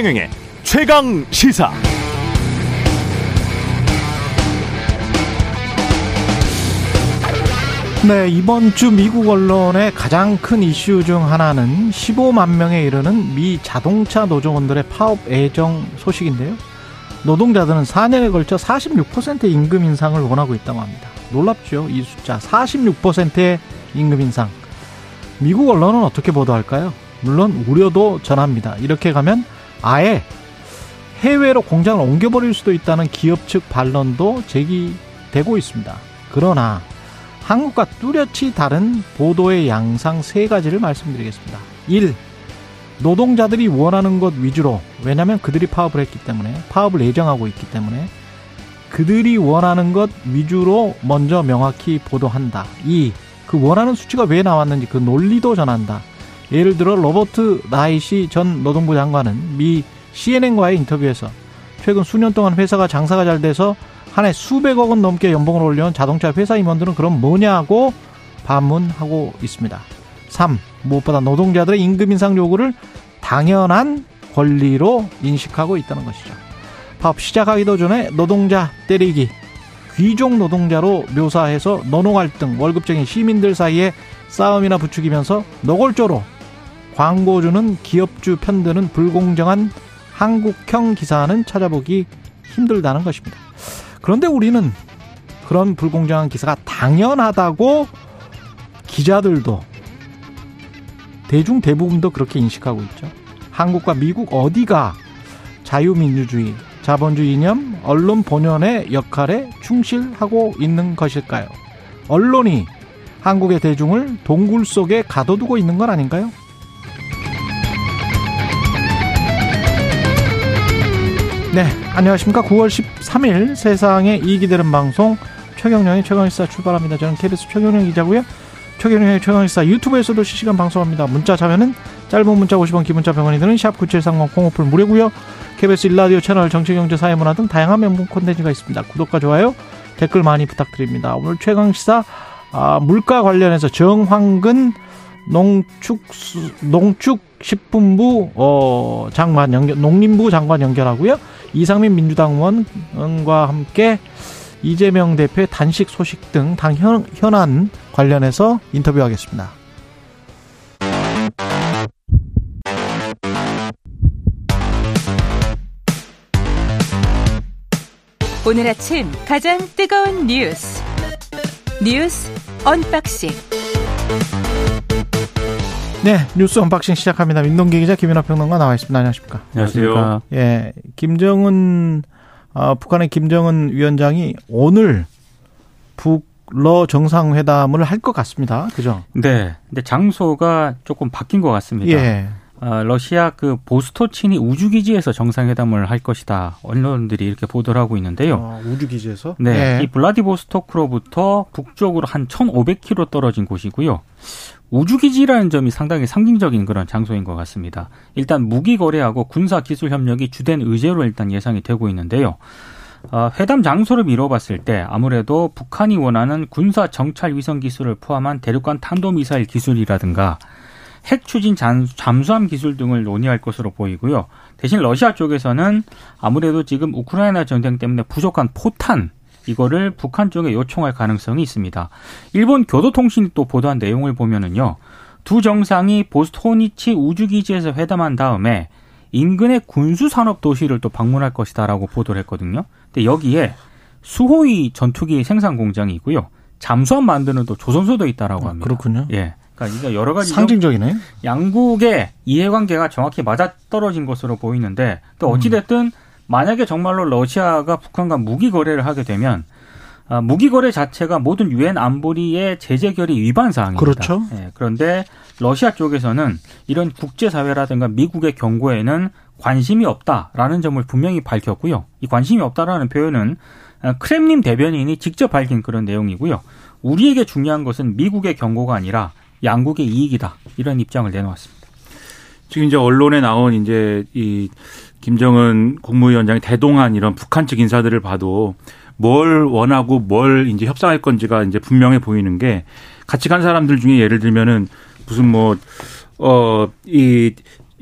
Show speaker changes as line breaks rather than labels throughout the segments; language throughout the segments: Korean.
최경영의 최강 시사.
네, 이번 주 미국 언론의 가장 큰 이슈 중 하나는 15만 명에 이르는 미 자동차 노조원들의 파업 애정 소식인데요. 노동자들은 4년에 걸쳐 46%의 임금 인상을 원하고 있다고 합니다. 놀랍죠? 이 숫자. 46%의 임금 인상. 미국 언론은 어떻게 보도할까요? 물론 우려도 전합니다. 이렇게 가면 아예 해외로 공장을 옮겨버릴 수도 있다는 기업 측 반론도 제기되고 있습니다. 그러나 한국과 뚜렷이 다른 보도의 양상 세 가지를 말씀드리겠습니다. 1. 노동자들이 원하는 것 위주로 왜냐하면 그들이 파업을 했기 때문에 파업을 예정하고 있기 때문에 그들이 원하는 것 위주로 먼저 명확히 보도한다. 2. 그 원하는 수치가 왜 나왔는지 그 논리도 전한다. 예를 들어 로버트 나이시 전 노동부 장관은 미 CNN과의 인터뷰에서 최근 수년 동안 회사가 장사가 잘 돼서 한 해 수백억 원 넘게 연봉을 올려온 자동차 회사 임원들은 그럼 뭐냐고 반문하고 있습니다. 3. 무엇보다 노동자들의 임금 인상 요구를 당연한 권리로 인식하고 있다는 것이죠. 파업 시작하기도 전에 노동자 때리기, 귀족 노동자로 묘사해서 노노 갈등, 월급쟁이 시민들 사이에 싸움이나 부추기면서 노골조로 광고주는 기업주 편드는 불공정한 한국형 기사는 찾아보기 힘들다는 것입니다. 그런데 우리는 그런 불공정한 기사가 당연하다고 기자들도 대중 대부분도 그렇게 인식하고 있죠. 한국과 미국 어디가 자유민주주의, 자본주의 이념, 언론 본연의 역할에 충실하고 있는 것일까요? 언론이 한국의 대중을 동굴 속에 가둬두고 있는 건 아닌가요? 네, 안녕하십니까. 9월 13일 세상에 이익이 되는 방송 최경령의 최강시사 출발합니다. 저는 KBS 최경령 기자고요. 최경령의 최강시사 유튜브에서도 실시간 방송합니다. 문자 자면은 짧은 문자 50원, 기본자 100원이 드는 샵 9730 콩오플 무료고요. KBS 일라디오 채널 정치 경제 사회 문화 등 다양한 명분 콘텐츠가 있습니다. 구독과 좋아요, 댓글 많이 부탁드립니다. 오늘 최강시사 아, 물가 관련해서 정황근 농축 농축 식품부 어 장관 연결 농림부 장관 연결하고요. 이상민 민주당 의원과 함께 이재명 대표의 단식 소식 등 당 현안 관련해서 인터뷰하겠습니다.
오늘 아침 가장 뜨거운 뉴스 뉴스 unboxing
네, 뉴스 unboxing 시작합니다. 민동기 기자 김민하 평론가 나와 있습니다. 안녕하십니까?
안녕하세요.
예, 김정은 어, 북한의 김정은 위원장이 오늘 북러 정상회담을 할 것 같습니다. 그죠?
네. 근데 장소가 조금 바뀐 것 같습니다.
예.
어, 러시아 그 보스토치니 우주기지에서 정상회담을 할 것이다. 언론들이 이렇게 보도를 하고 있는데요.
어, 우주기지에서?
네.
예.
이 블라디보스토크로부터 북쪽으로 한 1,500km 떨어진 곳이고요. 우주기지라는 점이 상당히 상징적인 그런 장소인 것 같습니다. 일단 무기 거래하고 군사 기술 협력이 주된 의제로 일단 예상이 되고 있는데요. 어, 회담 장소를 미뤄봤을 때 아무래도 북한이 원하는 군사 정찰 위성 기술을 포함한 대륙간 탄도미사일 기술이라든가 핵 추진 잠수함 기술 등을 논의할 것으로 보이고요. 대신 러시아 쪽에서는 아무래도 지금 우크라이나 전쟁 때문에 부족한 포탄 이거를 북한 쪽에 요청할 가능성이 있습니다. 일본 교도통신이 또 보도한 내용을 보면은요. 두 정상이 보스토니치 우주기지에서 회담한 다음에 인근의 군수산업 도시를 또 방문할 것이다라고 보도를 했거든요. 근데 여기에 수호위 전투기 생산 공장이 있고요. 잠수함 만드는 또 조선소도 있다라고 합니다.
아, 그렇군요.
예. 그러니까 여러 가지
상징적이네.
양국의 이해관계가 정확히 맞아떨어진 것으로 보이는데 또 어찌 됐든 만약에 정말로 러시아가 북한과 무기 거래를 하게 되면 아, 무기 거래 자체가 모든 유엔 안보리의 제재 결의 위반 사항입니다.
그렇죠.
예, 그런데 러시아 쪽에서는 이런 국제 사회라든가 미국의 경고에는 관심이 없다라는 점을 분명히 밝혔고요. 이 관심이 없다라는 표현은 아, 크렘린 대변인이 직접 밝힌 그런 내용이고요. 우리에게 중요한 것은 미국의 경고가 아니라 양국의 이익이다. 이런 입장을 내놓았습니다.
지금 이제 언론에 나온 이제 이 김정은 국무위원장이 대동한 이런 북한 측 인사들을 봐도 뭘 원하고 뭘 이제 협상할 건지가 이제 분명해 보이는 게 같이 간 사람들 중에 예를 들면은 무슨 뭐, 어, 이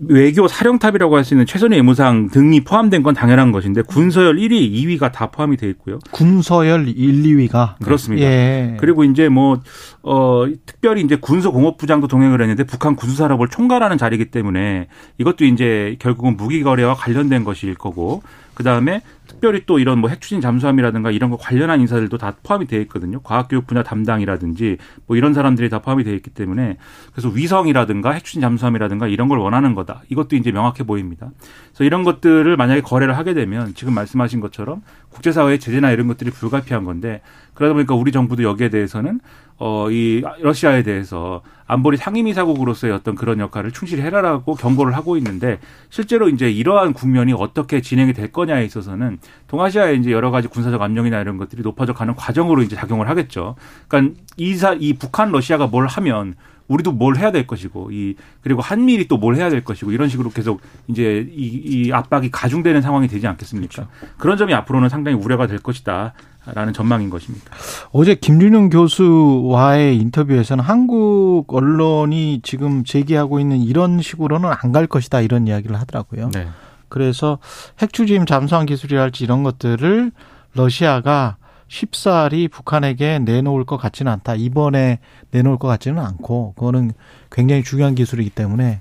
외교 사령탑이라고 할 수 있는 최선의 외무상 등이 포함된 건 당연한 것인데 군서열 1위, 2위가 다 포함이 돼 있고요.
군서열 1, 2위가
그렇습니다.
예.
그리고 이제 뭐, 어, 특별히 이제 군소공업부장도 동행을 했는데 북한 군수산업을 총괄하는 자리이기 때문에 이것도 이제 결국은 무기 거래와 관련된 것일 거고 그 다음에 특별히 또 이런 뭐 핵추진 잠수함이라든가 이런 거 관련한 인사들도 다 포함이 되어 있거든요. 과학교육 분야 담당이라든지 뭐 이런 사람들이 다 포함이 되어 있기 때문에 그래서 위성이라든가 핵추진 잠수함이라든가 이런 걸 원하는 거다. 이것도 이제 명확해 보입니다. 그래서 이런 것들을 만약에 거래를 하게 되면 지금 말씀하신 것처럼 국제사회의 제재나 이런 것들이 불가피한 건데 그러다 보니까 우리 정부도 여기에 대해서는 어, 이 러시아에 대해서 안보리 상임이사국으로서의 어떤 그런 역할을 충실히 해라라고 경고를 하고 있는데 실제로 이제 이러한 국면이 어떻게 진행이 될 거냐에 있어서는 동아시아에 이제 여러 가지 군사적 압력이나 이런 것들이 높아져 가는 과정으로 이제 작용을 하겠죠. 그러니까 이사 이 북한 러시아가 뭘 하면 우리도 뭘 해야 될 것이고 이 그리고 한미일이 또 뭘 해야 될 것이고 이런 식으로 계속 이제 이, 이 압박이 가중되는 상황이 되지 않겠습니까? 그렇죠. 그런 점이 앞으로는 상당히 우려가 될 것이다. 라는 전망인 것입니다.
어제 김준영 교수와의 인터뷰에서는 한국 언론이 지금 제기하고 있는 이런 식으로는 안 갈 것이다 이런 이야기를 하더라고요. 네. 그래서 핵추진 잠수함 기술이랄지 이런 것들을 러시아가 쉽사리 북한에게 내놓을 것 같지는 않다. 이번에 내놓을 것 같지는 않고 그거는 굉장히 중요한 기술이기 때문에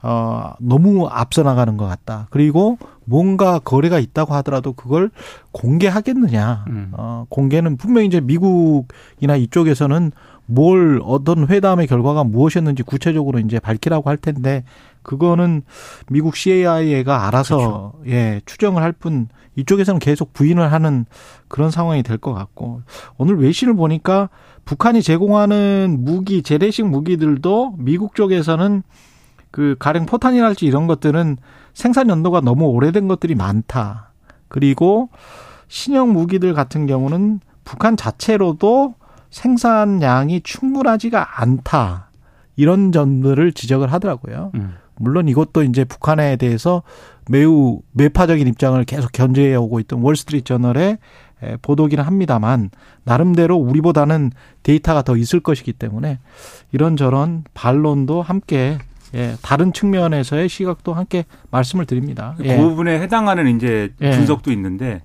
어 너무 앞서 나가는 것 같다. 그리고 뭔가 거래가 있다고 하더라도 그걸 공개하겠느냐. 음. 어 공개는 분명히 이제 미국이나 이쪽에서는 뭘 어떤 회담의 결과가 무엇이었는지 구체적으로 이제 밝히라고 할 텐데 그거는 미국 CIA가 알아서 그렇죠. 예 추정을 할 뿐 이쪽에서는 계속 부인을 하는 그런 상황이 될 것 같고 오늘 외신을 보니까 북한이 제공하는 무기 재래식 무기들도 미국 쪽에서는 그 가령 포탄이랄지 이런 것들은 생산 연도가 너무 오래된 것들이 많다. 그리고 신형 무기들 같은 경우는 북한 자체로도 생산량이 충분하지가 않다. 이런 점들을 지적을 하더라고요. 음. 물론 이것도 이제 북한에 대해서 매우 매파적인 입장을 계속 견제해 오고 있던 월스트리트 저널의 보도기는 합니다만 나름대로 우리보다는 데이터가 더 있을 것이기 때문에 이런저런 반론도 함께 예, 다른 측면에서의 시각도 함께 말씀을 드립니다.
그 예. 부분에 해당하는 이제 예. 분석도 예. 있는데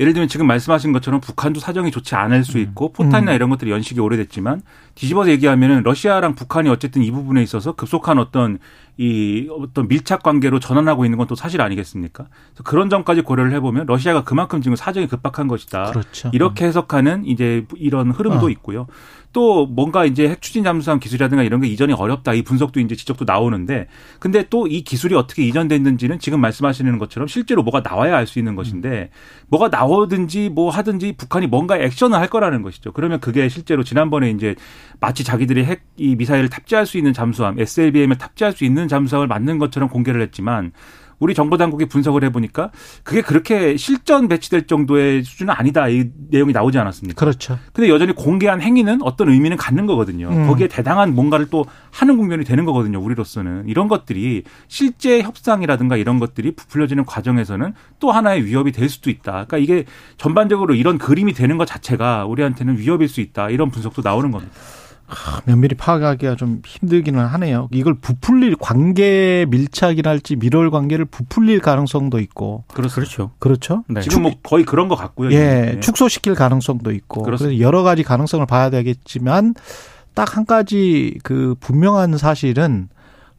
예를 들면 지금 말씀하신 것처럼 북한도 사정이 좋지 않을 수 음. 있고 포탄이나 음. 이런 것들이 연식이 오래됐지만 뒤집어서 얘기하면은 러시아랑 북한이 어쨌든 이 부분에 있어서 급속한 어떤 이 어떤 밀착 관계로 전환하고 있는 건 또 사실 아니겠습니까? 그래서 그런 점까지 고려를 해보면 러시아가 그만큼 지금 사정이 급박한 것이다. 그렇죠. 이렇게 해석하는 이제 이런 흐름도 어. 있고요. 또 뭔가 이제 핵 추진 잠수함 기술이라든가 이런 게 이전이 어렵다 이 분석도 이제 지적도 나오는데 근데 또 이 기술이 어떻게 이전됐는지는 지금 말씀하시는 것처럼 실제로 뭐가 나와야 알 수 있는 것인데 뭐가 나오든지 뭐 하든지 북한이 뭔가 액션을 할 거라는 것이죠. 그러면 그게 실제로 지난번에 이제 마치 자기들이 핵 이 미사일을 탑재할 수 있는 잠수함 SLBM을 탑재할 수 있는 잠수함을 만든 것처럼 공개를 했지만 우리 정보 당국이 분석을 해보니까 그게 그렇게 실전 배치될 정도의 수준은 아니다 이 내용이 나오지 않았습니까?
그렇죠.
근데 여전히 공개한 행위는 어떤 의미는 갖는 거거든요. 음. 거기에 대당한 뭔가를 또 하는 국면이 되는 거거든요. 우리로서는 이런 것들이 실제 협상이라든가 이런 것들이 부풀려지는 과정에서는 또 하나의 위협이 될 수도 있다. 그러니까 이게 전반적으로 이런 그림이 되는 것 자체가 우리한테는 위협일 수 있다. 이런 분석도 나오는 겁니다.
면밀히 파악하기가 좀 힘들기는 하네요. 이걸 부풀릴 관계 밀착이랄지 밀월 관계를 부풀릴 가능성도 있고.
그렇죠.
그렇죠.
네. 지금 뭐 거의 그런 것 같고요.
예, 네. 축소시킬 가능성도 있고. 그래서 여러 가지 가능성을 봐야 되겠지만 딱 한 가지 그 분명한 사실은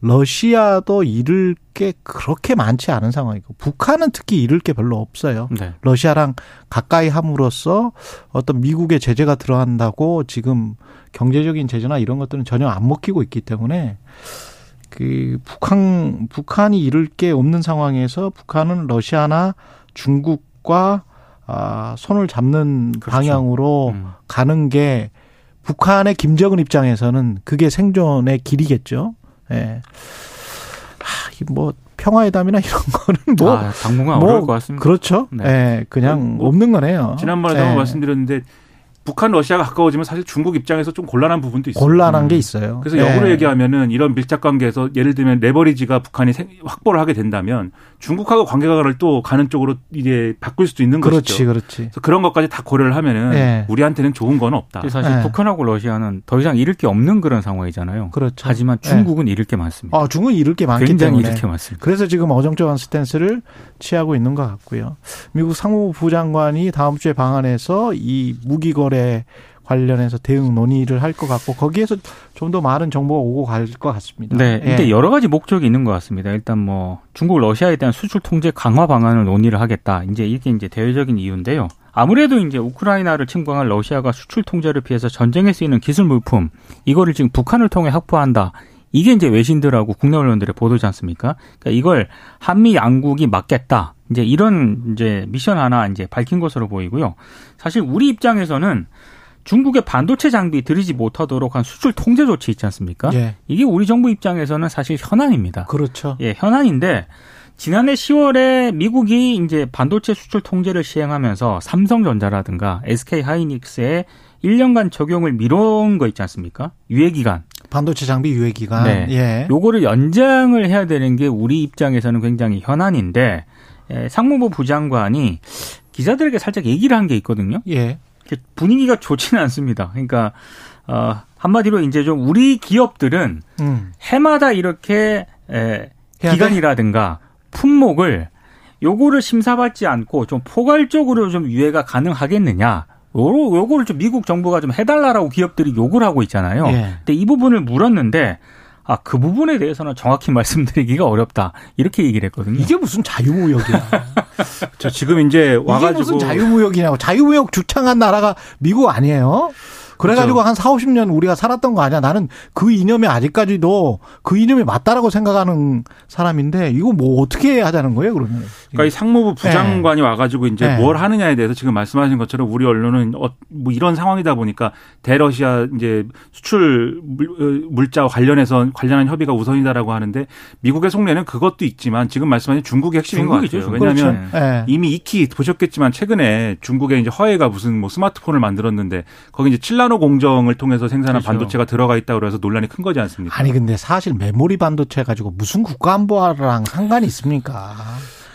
러시아도 잃을 게 그렇게 많지 않은 상황이고 북한은 특히 잃을 게 별로 없어요. 네. 러시아랑 가까이 함으로써 어떤 미국의 제재가 들어간다고 지금 경제적인 제재나 이런 것들은 전혀 안 먹히고 있기 때문에 그 북한 북한이 잃을 게 없는 상황에서 북한은 러시아나 중국과 아 손을 잡는 그렇죠. 방향으로 음. 가는 게 북한의 김정은 입장에서는 그게 생존의 길이겠죠. 예. 아, 뭐 평화회담이나 이런 거는 뭐
아, 당분간 뭐, 어려울 것 같습니다.
그렇죠. 네. 예, 그냥 뭐, 뭐, 없는 거네요.
지난번에도 예. 말씀드렸는데 북한 러시아가 가까워지면 사실 중국 입장에서 좀 곤란한 부분도 있어요.
곤란한 게 있어요.
그래서
예.
역으로 얘기하면은 이런 밀착 관계에서 예를 들면 레버리지가 북한이 생- 확보를 하게 된다면 중국하고 관계가를 또 가는 쪽으로 이제 바꿀 수도 있는
그렇지,
것이죠.
그렇지.
그래서 그런 것까지 다 고려를 하면은
예.
우리한테는 좋은 건 없다.
사실
네.
북한하고 러시아는 더 이상 잃을 게 없는 그런 상황이잖아요.
그렇죠.
하지만 중국은 잃을 게 많습니다.
아, 중국은 잃을 게 많기
굉장히
때문에.
잃을 게 많습니다.
그래서 지금 어정쩡한 스탠스를 취하고 있는 것 같고요. 미국 상무부 부장관이 다음 주에 방한해서 이 무기 거래 관련해서 대응 논의를 할 것 같고 거기에서 좀 더 많은 정보가 오고 갈 것 같습니다.
네,
예.
이때 여러 가지 목적이 있는 것 같습니다. 일단 뭐 중국 러시아에 대한 수출 통제 강화 방안을 논의를 하겠다. 이제 이게 이제 대외적인 이유인데요. 아무래도 이제 우크라이나를 침공한 러시아가 수출 통제를 피해서 전쟁에 쓰이는 기술 물품 이거를 지금 북한을 통해 확보한다. 이게 이제 외신들하고 국내 언론들의 보도지 않습니까? 그러니까 이걸 한미 양국이 막겠다. 이제 이런 이제 미션 하나 이제 밝힌 것으로 보이고요. 사실 우리 입장에서는 중국의 반도체 장비 들이지 못하도록 한 수출 통제 조치 있지 않습니까?
예.
이게 우리 정부 입장에서는 사실 현안입니다.
그렇죠.
예, 현안인데 지난해 10월에 미국이 이제 반도체 수출 통제를 시행하면서 삼성전자라든가 SK 하이닉스의 1년간 적용을 미뤄온 거 있지 않습니까? 유예 기간.
반도체 장비 유예 기간.
네.
예.
요거를 연장을 해야 되는 게 우리 입장에서는 굉장히 현안인데 예, 상무부 부장관이 기자들에게 살짝 얘기를 한 게 있거든요.
예.
분위기가 좋지는 않습니다. 그러니까 어, 한마디로 이제 좀 우리 기업들은
음.
해마다 이렇게 에, 기간이라든가 품목을 요거를 심사받지 않고 좀 포괄적으로 좀 유예가 가능하겠느냐. 요거, 요거를 좀 미국 정부가 좀 해달라라고 기업들이 요구를 하고 있잖아요.
예.
근데 이 부분을 물었는데 아, 그 부분에 대해서는 정확히 말씀드리기가 어렵다. 이렇게 얘기를 했거든요.
이게 무슨 자유무역이야.
저 지금 이제
이게
와가지고
무슨 자유무역이냐고. 자유무역 주창한 나라가 미국 아니에요? 그래가지고
그렇죠.
한 4, 50년 우리가 살았던 거 아니야. 나는 그 이념에 아직까지도 그 이념이 맞다라고 생각하는 사람인데 이거 뭐 어떻게 하자는 거예요, 그러면?
그러니까 이 상무부 부장관이 와가지고 이제
네.
뭘 하느냐에 대해서 지금 말씀하신 것처럼 우리 언론은 어, 뭐 이런 상황이다 보니까 대러시아 이제 수출 물, 어, 물자와 관련해서 관련한 협의가 우선이다라고 하는데 미국의 속내는 그것도 있지만 지금 말씀하신 중국이 핵심인
중국이죠,
것 같아요.
중국.
왜냐하면
그렇죠.
예.
이미 익히 보셨겠지만 최근에 중국의 이제 허웨이가 무슨 뭐 스마트폰을 만들었는데 거기 이제 칠라노 공정을 통해서 생산한
그렇죠.
반도체가 들어가 있다고 그래서 논란이 큰 거지 않습니까?
아니 근데 사실 메모리 반도체 가지고 무슨 국가안보랑 상관이 있습니까?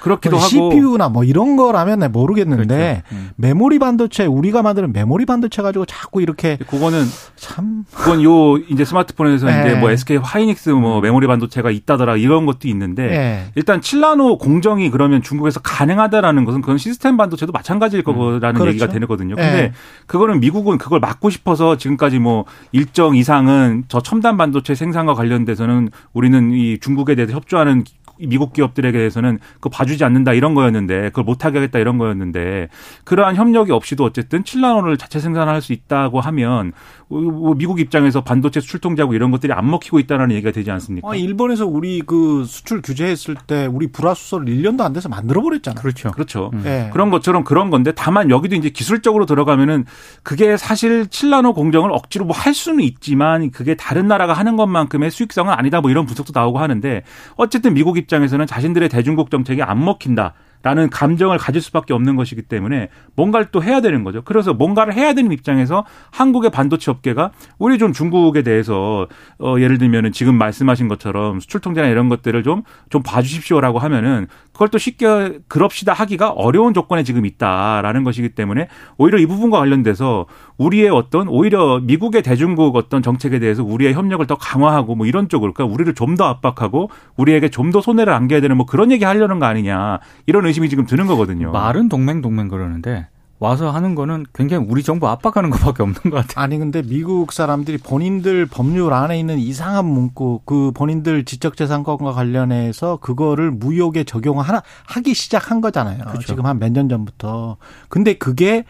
그렇기도 하고
CPU나 뭐 이런 거라면 내 모르겠는데
그렇죠. 음.
메모리 반도체 우리가 만드는 메모리 반도체 가지고 자꾸 이렇게
그거는
참
그건 요 이제 스마트폰에서
네.
이제 뭐 SK 하이닉스 뭐 메모리 반도체가 있다더라 이런 것도 있는데
예.
일단 칠라노 공정이 그러면 중국에서 가능하다라는 것은 그건 시스템 반도체도 마찬가지일 거라는
그렇죠.
얘기가 되거든요. 근데
네.
그거는 미국은 그걸 막고 싶어서 지금까지 뭐 일정 이상은 저 첨단 반도체 생산과 관련돼서는 우리는 이 중국에 대해서 협조하는 미국 기업들에게 대해서는 그거 봐주지 않는다 이런 거였는데 그걸 못하게 하겠다 이런 거였는데 그러한 협력이 없이도 어쨌든 칠라노를 자체 생산할 수 있다고 하면 뭐 미국 입장에서 반도체 수출 통제하고 이런 것들이 안 먹히고 있다는 얘기가 되지 않습니까?
어, 일본에서 우리 그 수출 규제했을 때 우리 불화수소를 1년도 안 돼서 만들어 버렸잖아.
그렇죠.
그렇죠.
예.
그런 것처럼 그런 건데 다만 여기도 이제 기술적으로 들어가면은 그게 사실 칠라노 공정을 억지로 뭐 할 수는 있지만 그게 다른 나라가 하는 것만큼의 수익성은 아니다 뭐 이런 분석도 나오고 하는데 어쨌든 미국 입장에서는 자신들의 대중국 정책이 안 먹힌다. 라는 감정을 가질 수밖에 없는 것이기 때문에 뭔가를 또 해야 되는 거죠. 그래서 뭔가를 해야 되는 입장에서 한국의 반도체 업계가 우리 좀 중국에 대해서 어 예를 들면은 지금 말씀하신 것처럼 수출 통제나 이런 것들을 좀 좀 봐주십시오라고 하면은 그걸 또 쉽게 그럽시다 하기가 어려운 조건에 지금 있다라는 것이기 때문에 오히려 이 부분과 관련돼서 우리의 어떤 오히려 미국의 대중국 어떤 정책에 대해서 우리의 협력을 더 강화하고 뭐 이런 쪽으로 그러니까 우리를 좀 더 압박하고 우리에게 좀 더 손해를 안겨야 되는 뭐 그런 얘기 하려는 거 아니냐 이런 의심이 지금 드는 거거든요.
말은 동맹 동맹 그러는데 와서 하는 거는 굉장히 우리 정부 압박하는 것밖에 없는 것 같아요.
아니 근데 미국 사람들이 본인들 법률 안에 있는 이상한 문구 그 본인들 지적재산권과 관련해서 그거를 무역에 적용하나 하기 시작한 거잖아요.
그렇죠.
지금 한 몇 년 전부터. 근데 그게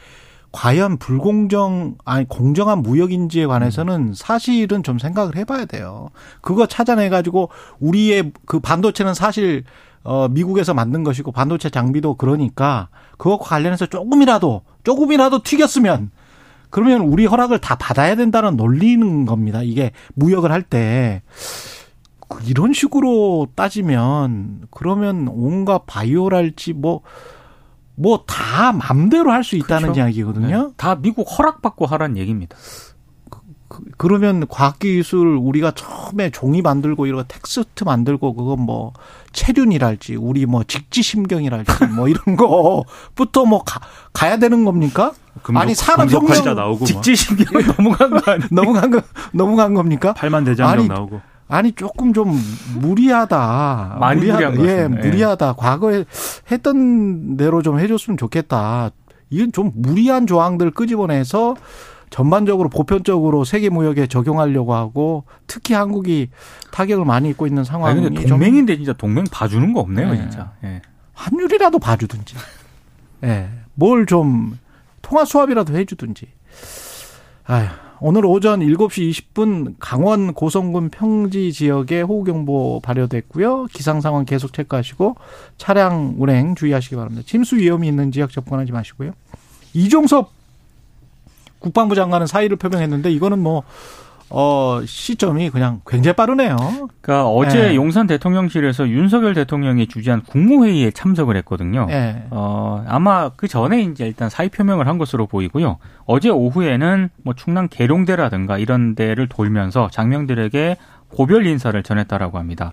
과연 불공정 아니 공정한 무역인지에 관해서는 사실은 좀 생각을 해봐야 돼요. 그거 찾아내 가지고 우리의 그 반도체는 사실 어 미국에서 만든 것이고 반도체 장비도 그러니까 그것과 관련해서 조금이라도 조금이라도 튀겼으면 그러면 우리 허락을 다 받아야 된다는 논리는 겁니다. 이게 무역을 할 때. 그 이런 식으로 따지면 그러면 온갖 바이오랄지 뭐 뭐 다 맘대로 할 수 있다는
그렇죠.
이야기거든요.
네. 다 미국 허락받고 하라는 얘기입니다.
그, 그러면 과학기술 우리가 처음에 종이 만들고 이런 거 텍스트 만들고 그건 뭐 체륜이랄지 우리 뭐 직지심경이랄지 뭐 이런 거부터 뭐 가, 가야 되는 겁니까?
금속,
아니,
나오고 뭐
직지신경 넘어간 거 아니에요?
넘어간 거 넘어간 겁니까?
팔만 대장경
아니,
나오고
아니 조금 좀 무리하다.
많이 무리한 것
예.
예.
무리하다. 과거에 했던 대로 좀 해줬으면 좋겠다. 이건 좀 무리한 조항들 끄집어내서 전반적으로 보편적으로 세계 무역에 적용하려고 하고 특히 한국이 타격을 많이 입고 있는
아니
상황이 좀
동맹인데 진짜 동맹 봐주는 거 없네요,
네.
진짜. 예.
환율이라도 봐주든지, 예, 뭘 좀 통화 수합이라도 해주든지. 아휴, 오늘 오전 7시 20분 강원 고성군 평지 지역에 호우경보 발효됐고요. 기상 상황 계속 체크하시고 차량 운행 주의하시기 바랍니다. 침수 위험이 있는 지역 접근하지 마시고요. 이종섭 국방부 장관은 사의를 표명했는데 이거는 뭐 어, 시점이 그냥 굉장히 빠르네요.
그러니까 어제
예.
용산 대통령실에서 윤석열 대통령이 주재한 국무회의에 참석을 했거든요.
예.
어, 아마 그 전에 이제 일단 사의 표명을 한 것으로 보이고요. 어제 오후에는 뭐 충남 계룡대라든가 이런 데를 돌면서 장병들에게 고별 인사를 전했다라고 합니다.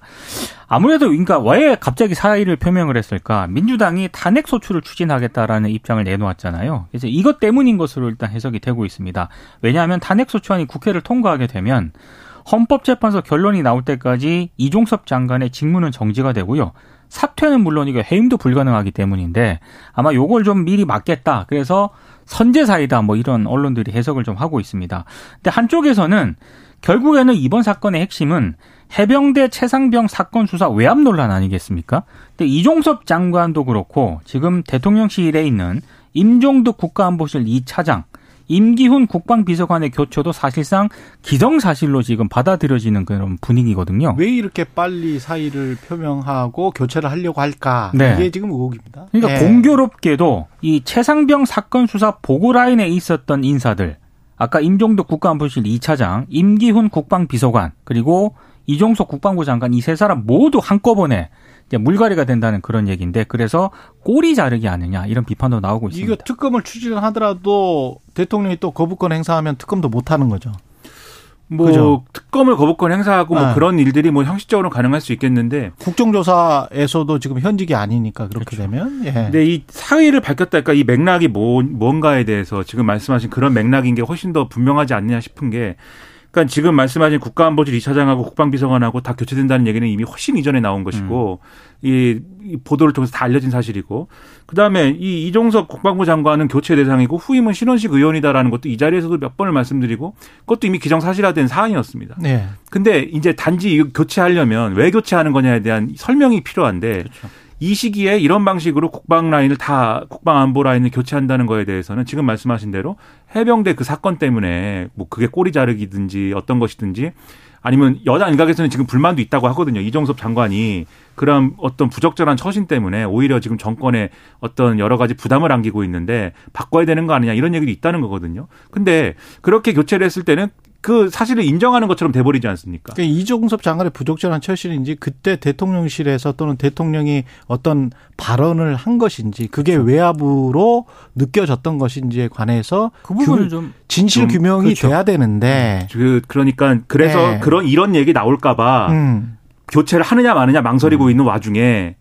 아무래도 그러니까 왜 갑자기 사의를 표명을 했을까? 민주당이 탄핵 소추를 추진하겠다라는 입장을 내놓았잖아요. 그래서 이것 때문인 것으로 일단 해석이 되고 있습니다. 왜냐하면 탄핵 소추안이 국회를 통과하게 되면 헌법재판소 결론이 나올 때까지 이종섭 장관의 직무는 정지가 되고요. 사퇴는 물론이고 해임도 불가능하기 때문인데 아마 요걸 좀 미리 막겠다. 그래서 선제사이다 뭐 이런 언론들이 해석을 좀 하고 있습니다. 근데 한쪽에서는 결국에는 이번 사건의 핵심은 해병대 최상병 사건 수사 외압 논란 아니겠습니까? 근데 이종섭 장관도 그렇고 지금 대통령실에 있는 임종득 국가안보실 2차장 임기훈 국방비서관의 교체도 사실상 기정사실로 지금 받아들여지는 그런 분위기거든요.
왜 이렇게 빨리 사의를 표명하고 교체를 하려고 할까?
네.
이게 지금 의혹입니다.
그러니까
예.
공교롭게도 이 최상병 사건 수사 보고 라인에 있었던 인사들 아까 임종덕 국가안보실 2차장, 임기훈 국방비서관 그리고 이종석 국방부 장관 이 세 사람 모두 한꺼번에 이제 물갈이가 된다는 그런 얘기인데 그래서 꼬리 자르기 아니냐 이런 비판도 나오고 있습니다.
이거 특검을 추진하더라도 대통령이 또 거부권 행사하면 특검도 못 하는 거죠.
뭐
그죠.
특검을 거부권 행사하고 뭐
네.
그런 일들이 뭐 형식적으로 가능할 수 있겠는데
국정조사에서도 지금 현직이 아니니까 그렇게
그렇죠.
되면 예.
근데 이 사의를 밝혔다 그러니까 이 맥락이 뭐, 뭔가에 대해서 지금 말씀하신 그런 맥락인 게 훨씬 더 분명하지 않느냐 싶은 게 그러니까 지금 말씀하신 국가안보실 2차장하고 국방비서관하고 다 교체된다는 얘기는 이미 훨씬 이전에 나온 것이고 이, 이 보도를 통해서 다 알려진 사실이고 그다음에 이 이종석 국방부 장관은 교체 대상이고 후임은 신원식 의원이다라는 것도 이 자리에서도 몇 번을 말씀드리고 그것도 이미 기정사실화된 사안이었습니다.
네.
근데 이제 단지 교체하려면 왜 교체하는 거냐에 대한 설명이 필요한데
그렇죠.
이 시기에 이런 방식으로 국방 라인을 다 국방 안보 라인을 교체한다는 거에 대해서는 지금 말씀하신 대로 해병대 그 사건 때문에 뭐 그게 꼬리 자르기든지 어떤 것이든지 아니면 여당 일각에서는 지금 불만도 있다고 하거든요. 이종섭 장관이 그런 어떤 부적절한 처신 때문에 오히려 지금 정권에 어떤 여러 가지 부담을 안기고 있는데 바꿔야 되는 거 아니냐 이런 얘기도 있다는 거거든요. 근데 그렇게 교체를 했을 때는 그 사실을 인정하는 것처럼 돼버리지 않습니까?
그러니까 이종섭 장관의 부적절한 처신인지 그때 대통령실에서 또는 대통령이 어떤 발언을 한 것인지 그게
그렇죠.
외압으로 느껴졌던 것인지에 관해서
그 부분은
규-
좀
진실
좀
규명이
그렇죠.
돼야 되는데
그 그러니까 그래서
네.
그런 이런 얘기 나올까봐
음,
교체를 하느냐 마느냐 망설이고 있는 와중에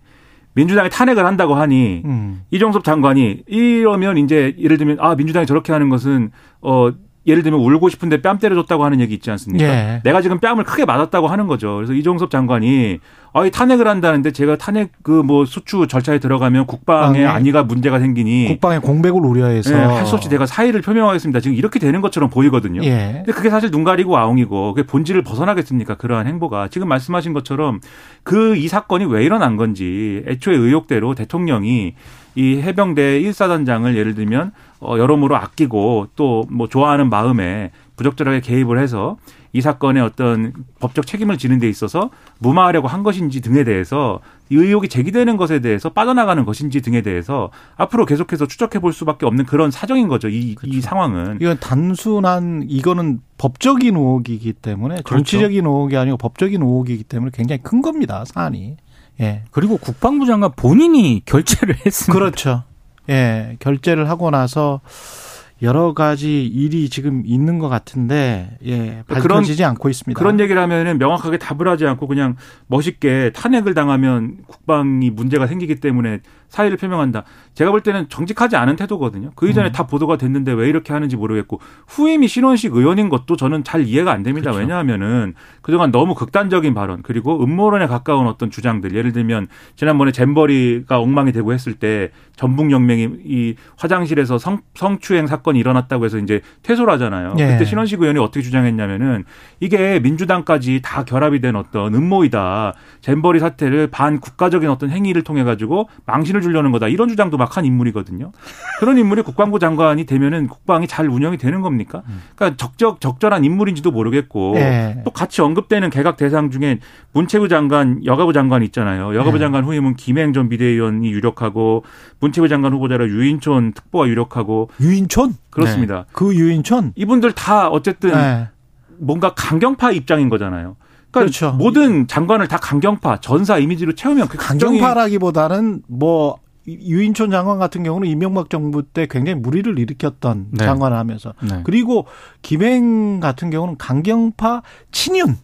민주당이 탄핵을 한다고 하니
음.
이종섭 장관이 이러면 이제 예를 들면 아 민주당이 저렇게 하는 것은 어 예를 들면 울고 싶은데 뺨 때려줬다고 하는 얘기 있지 않습니까?
예.
내가 지금 뺨을 크게 맞았다고 하는 거죠. 그래서 이종섭 장관이 아이 탄핵을 한다는데 제가 탄핵 그 뭐 수추 절차에 들어가면 국방에 안위가 문제가 생기니
국방의 공백을 우려해서
예, 할수 없이 내가 사의를 표명하겠습니다. 지금 이렇게 되는 것처럼 보이거든요.
예.
근데 그게 사실 눈 가리고 아웅이고 그게 본질을 벗어나겠습니까? 그러한 행보가 지금 말씀하신 것처럼 그 이 사건이 왜 일어난 건지 애초에 의혹대로 대통령이 이 해병대 1사단장을 예를 들면 어 여러모로 아끼고 또 뭐 좋아하는 마음에 부적절하게 개입을 해서 이 사건의 어떤 법적 책임을 지는 데 있어서 무마하려고 한 것인지 등에 대해서 이 의혹이 제기되는 것에 대해서 빠져나가는 것인지 등에 대해서 앞으로 계속해서 추적해 볼 수밖에 없는 그런 사정인 거죠. 이, 이 상황은.
이건 단순한 이거는 법적인 의혹이기 때문에
그렇죠.
정치적인 의혹이 아니고 법적인 의혹이기 때문에 굉장히 큰 겁니다 사안이. 예.
그리고 국방부 장관 본인이 결재를 했습니다.
그렇죠. 예, 결재를 하고 나서 여러 가지 일이 지금 있는 것 같은데 예, 밝혀지지
그런,
않고 있습니다.
그런 얘기를 하면은 명확하게 답을 하지 않고 그냥 멋있게 탄핵을 당하면 국방이 문제가 생기기 때문에 사의를 표명한다. 제가 볼 때는 정직하지 않은 태도거든요. 그 이전에 음. 다 보도가 됐는데 왜 이렇게 하는지 모르겠고 후임이 신원식 의원인 것도 저는 잘 이해가 안 됩니다. 그렇죠. 왜냐하면은 그동안 너무 극단적인 발언 그리고 음모론에 가까운 어떤 주장들 예를 들면 지난번에 잼버리가 엉망이 되고 했을 때 전북연맹이 이 화장실에서 성, 성추행 사건 이 일어났다고 해서 이제 퇴소를 하잖아요. 예. 그때 신원식 의원이 어떻게 주장했냐면은 이게 민주당까지 다 결합이 된 어떤 음모이다. 잼버리 사태를 반 국가적인 어떤 행위를 통해 가지고 망신을 주려는 거다. 이런 주장도 막 한 인물이거든요. 그런 인물이 국방부 장관이 되면은 국방이 잘 운영이 되는 겁니까? 그러니까 적적 적절한 인물인지도 모르겠고 네. 또 같이 언급되는 개각 대상 중에 문체부 장관, 여가부 장관 있잖아요. 여가부 네. 장관 후임은 김행 전 비대위원이 유력하고 문체부 장관 후보자로 유인촌 특보가 유력하고
유인촌?
그렇습니다. 네.
그 유인촌?
이분들 다 어쨌든 네. 뭔가 강경파 입장인 거잖아요. 그러니까
그렇죠.
모든 장관을 다 강경파, 전사 이미지로 채우면 그
강경파라기보다는 뭐 유인촌 장관 같은 경우는 이명박 정부 때 굉장히 무리를 일으켰던 네. 장관을 하면서 네. 그리고 김행 같은 경우는 강경파 친윤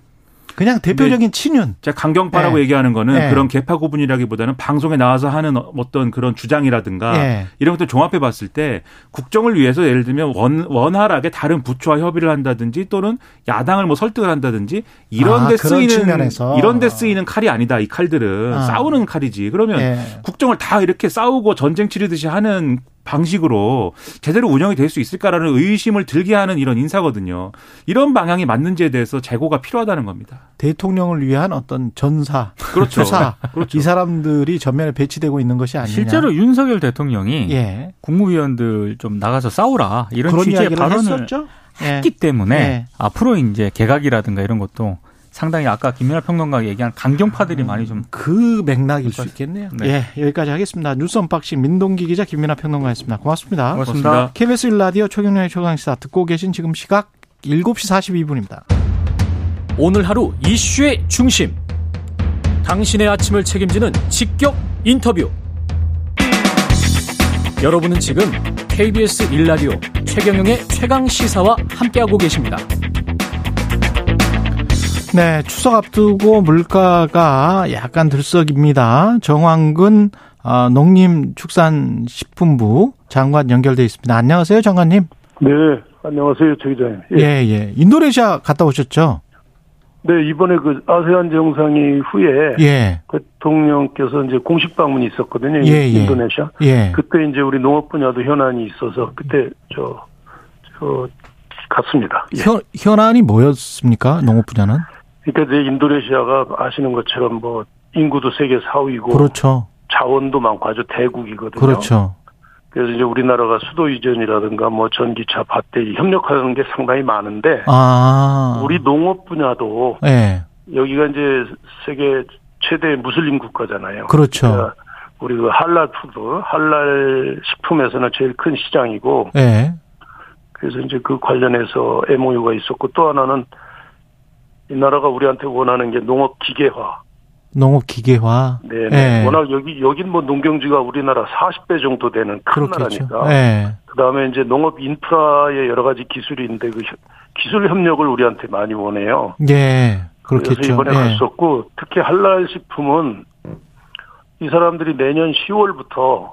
그냥 대표적인 친윤.
제가 강경파라고 네. 얘기하는 거는 네. 그런 개파 구분이라기보다는 방송에 나와서 하는 어떤 그런 주장이라든가 네. 이런 것들 종합해 봤을 때 국정을 위해서 예를 들면 원, 원활하게 다른 부처와 협의를 한다든지 또는 야당을 뭐 설득을 한다든지 이런 아, 데 쓰이는. 이런 데 쓰이는 칼이 아니다. 이 칼들은 아. 싸우는 칼이지. 그러면 네. 국정을 다 이렇게 싸우고 전쟁 치르듯이 하는 방식으로 제대로 운영이 될 수 있을까라는 의심을 들게 하는 이런 인사거든요. 이런 방향이 맞는지에 대해서 재고가 필요하다는 겁니다.
대통령을 위한 어떤 전사,
그렇죠.
사 그렇죠. 이 사람들이 전면에 배치되고 있는 것이 아니냐.
실제로 윤석열 대통령이 예. 국무위원들 좀 나가서 싸우라 이런 취지의 발언을 했었죠? 했기 예. 때문에 예. 앞으로 이제 개각이라든가 이런 것도 상당히 아까 김민하 평론가가 얘기한 강경파들이 음, 많이 좀
그 맥락일 수 있겠네요. 네. 예, 여기까지 하겠습니다. 뉴스 unboxing 민동기 기자 김민하 평론가였습니다. 고맙습니다.
고맙습니다. 고맙습니다.
KBS 1라디오 최경영의 최강시사 듣고 계신 지금 시각 7시 42분입니다.
오늘 하루 이슈의 중심. 당신의 아침을 책임지는 직격 인터뷰. 여러분은 지금 KBS 1라디오 최경영의 최강 시사와 함께하고 계십니다.
네, 추석 앞두고 물가가 약간 들썩입니다. 정황근 어, 농림축산식품부 장관 연결돼 있습니다. 안녕하세요, 장관님.
네, 안녕하세요, 최 기자님.
예. 예, 예. 인도네시아 갔다 오셨죠?
네, 이번에 그 아세안 정상회 후에
예.
대통령께서 이제 공식 방문이 있었거든요.
예, 예.
인도네시아.
예.
그때 이제 우리 농업 분야도 현안이 있어서 그때 저, 저, 갔습니다.
예. 현, 현안이 뭐였습니까? 농업 분야는?
그러니까 이제 인도네시아가 아시는 것처럼 뭐 인구도 세계 4위고
그렇죠.
자원도 많고 아주 대국이거든요.
그렇죠.
그래서 이제 우리나라가 수도 이전이라든가 뭐 전기차, 배터리 협력하는 게 상당히 많은데
아.
우리 농업 분야도
네.
여기가 이제 세계 최대 무슬림 국가잖아요.
그렇죠.
그러니까 우리 그 할랄 food, 할랄 식품에서는 제일 큰 시장이고.
네.
그래서 이제 그 관련해서 MOU가 있었고 또 하나는 이 나라가 우리한테 원하는 게 농업 기계화.
농업 기계화.
네, 네. 워낙 여기 여긴 뭐 농경지가 우리나라 40배 정도 되는 큰 그렇겠죠. 나라니까.
네.
그다음에 이제 농업 인프라의 여러 가지 기술이 있는데 그 기술 협력을 우리한테 많이 원해요.
예. 그렇겠죠.
그래서 이번에 예. 갔었고 특히 할랄 식품은 이 사람들이 내년 10월부터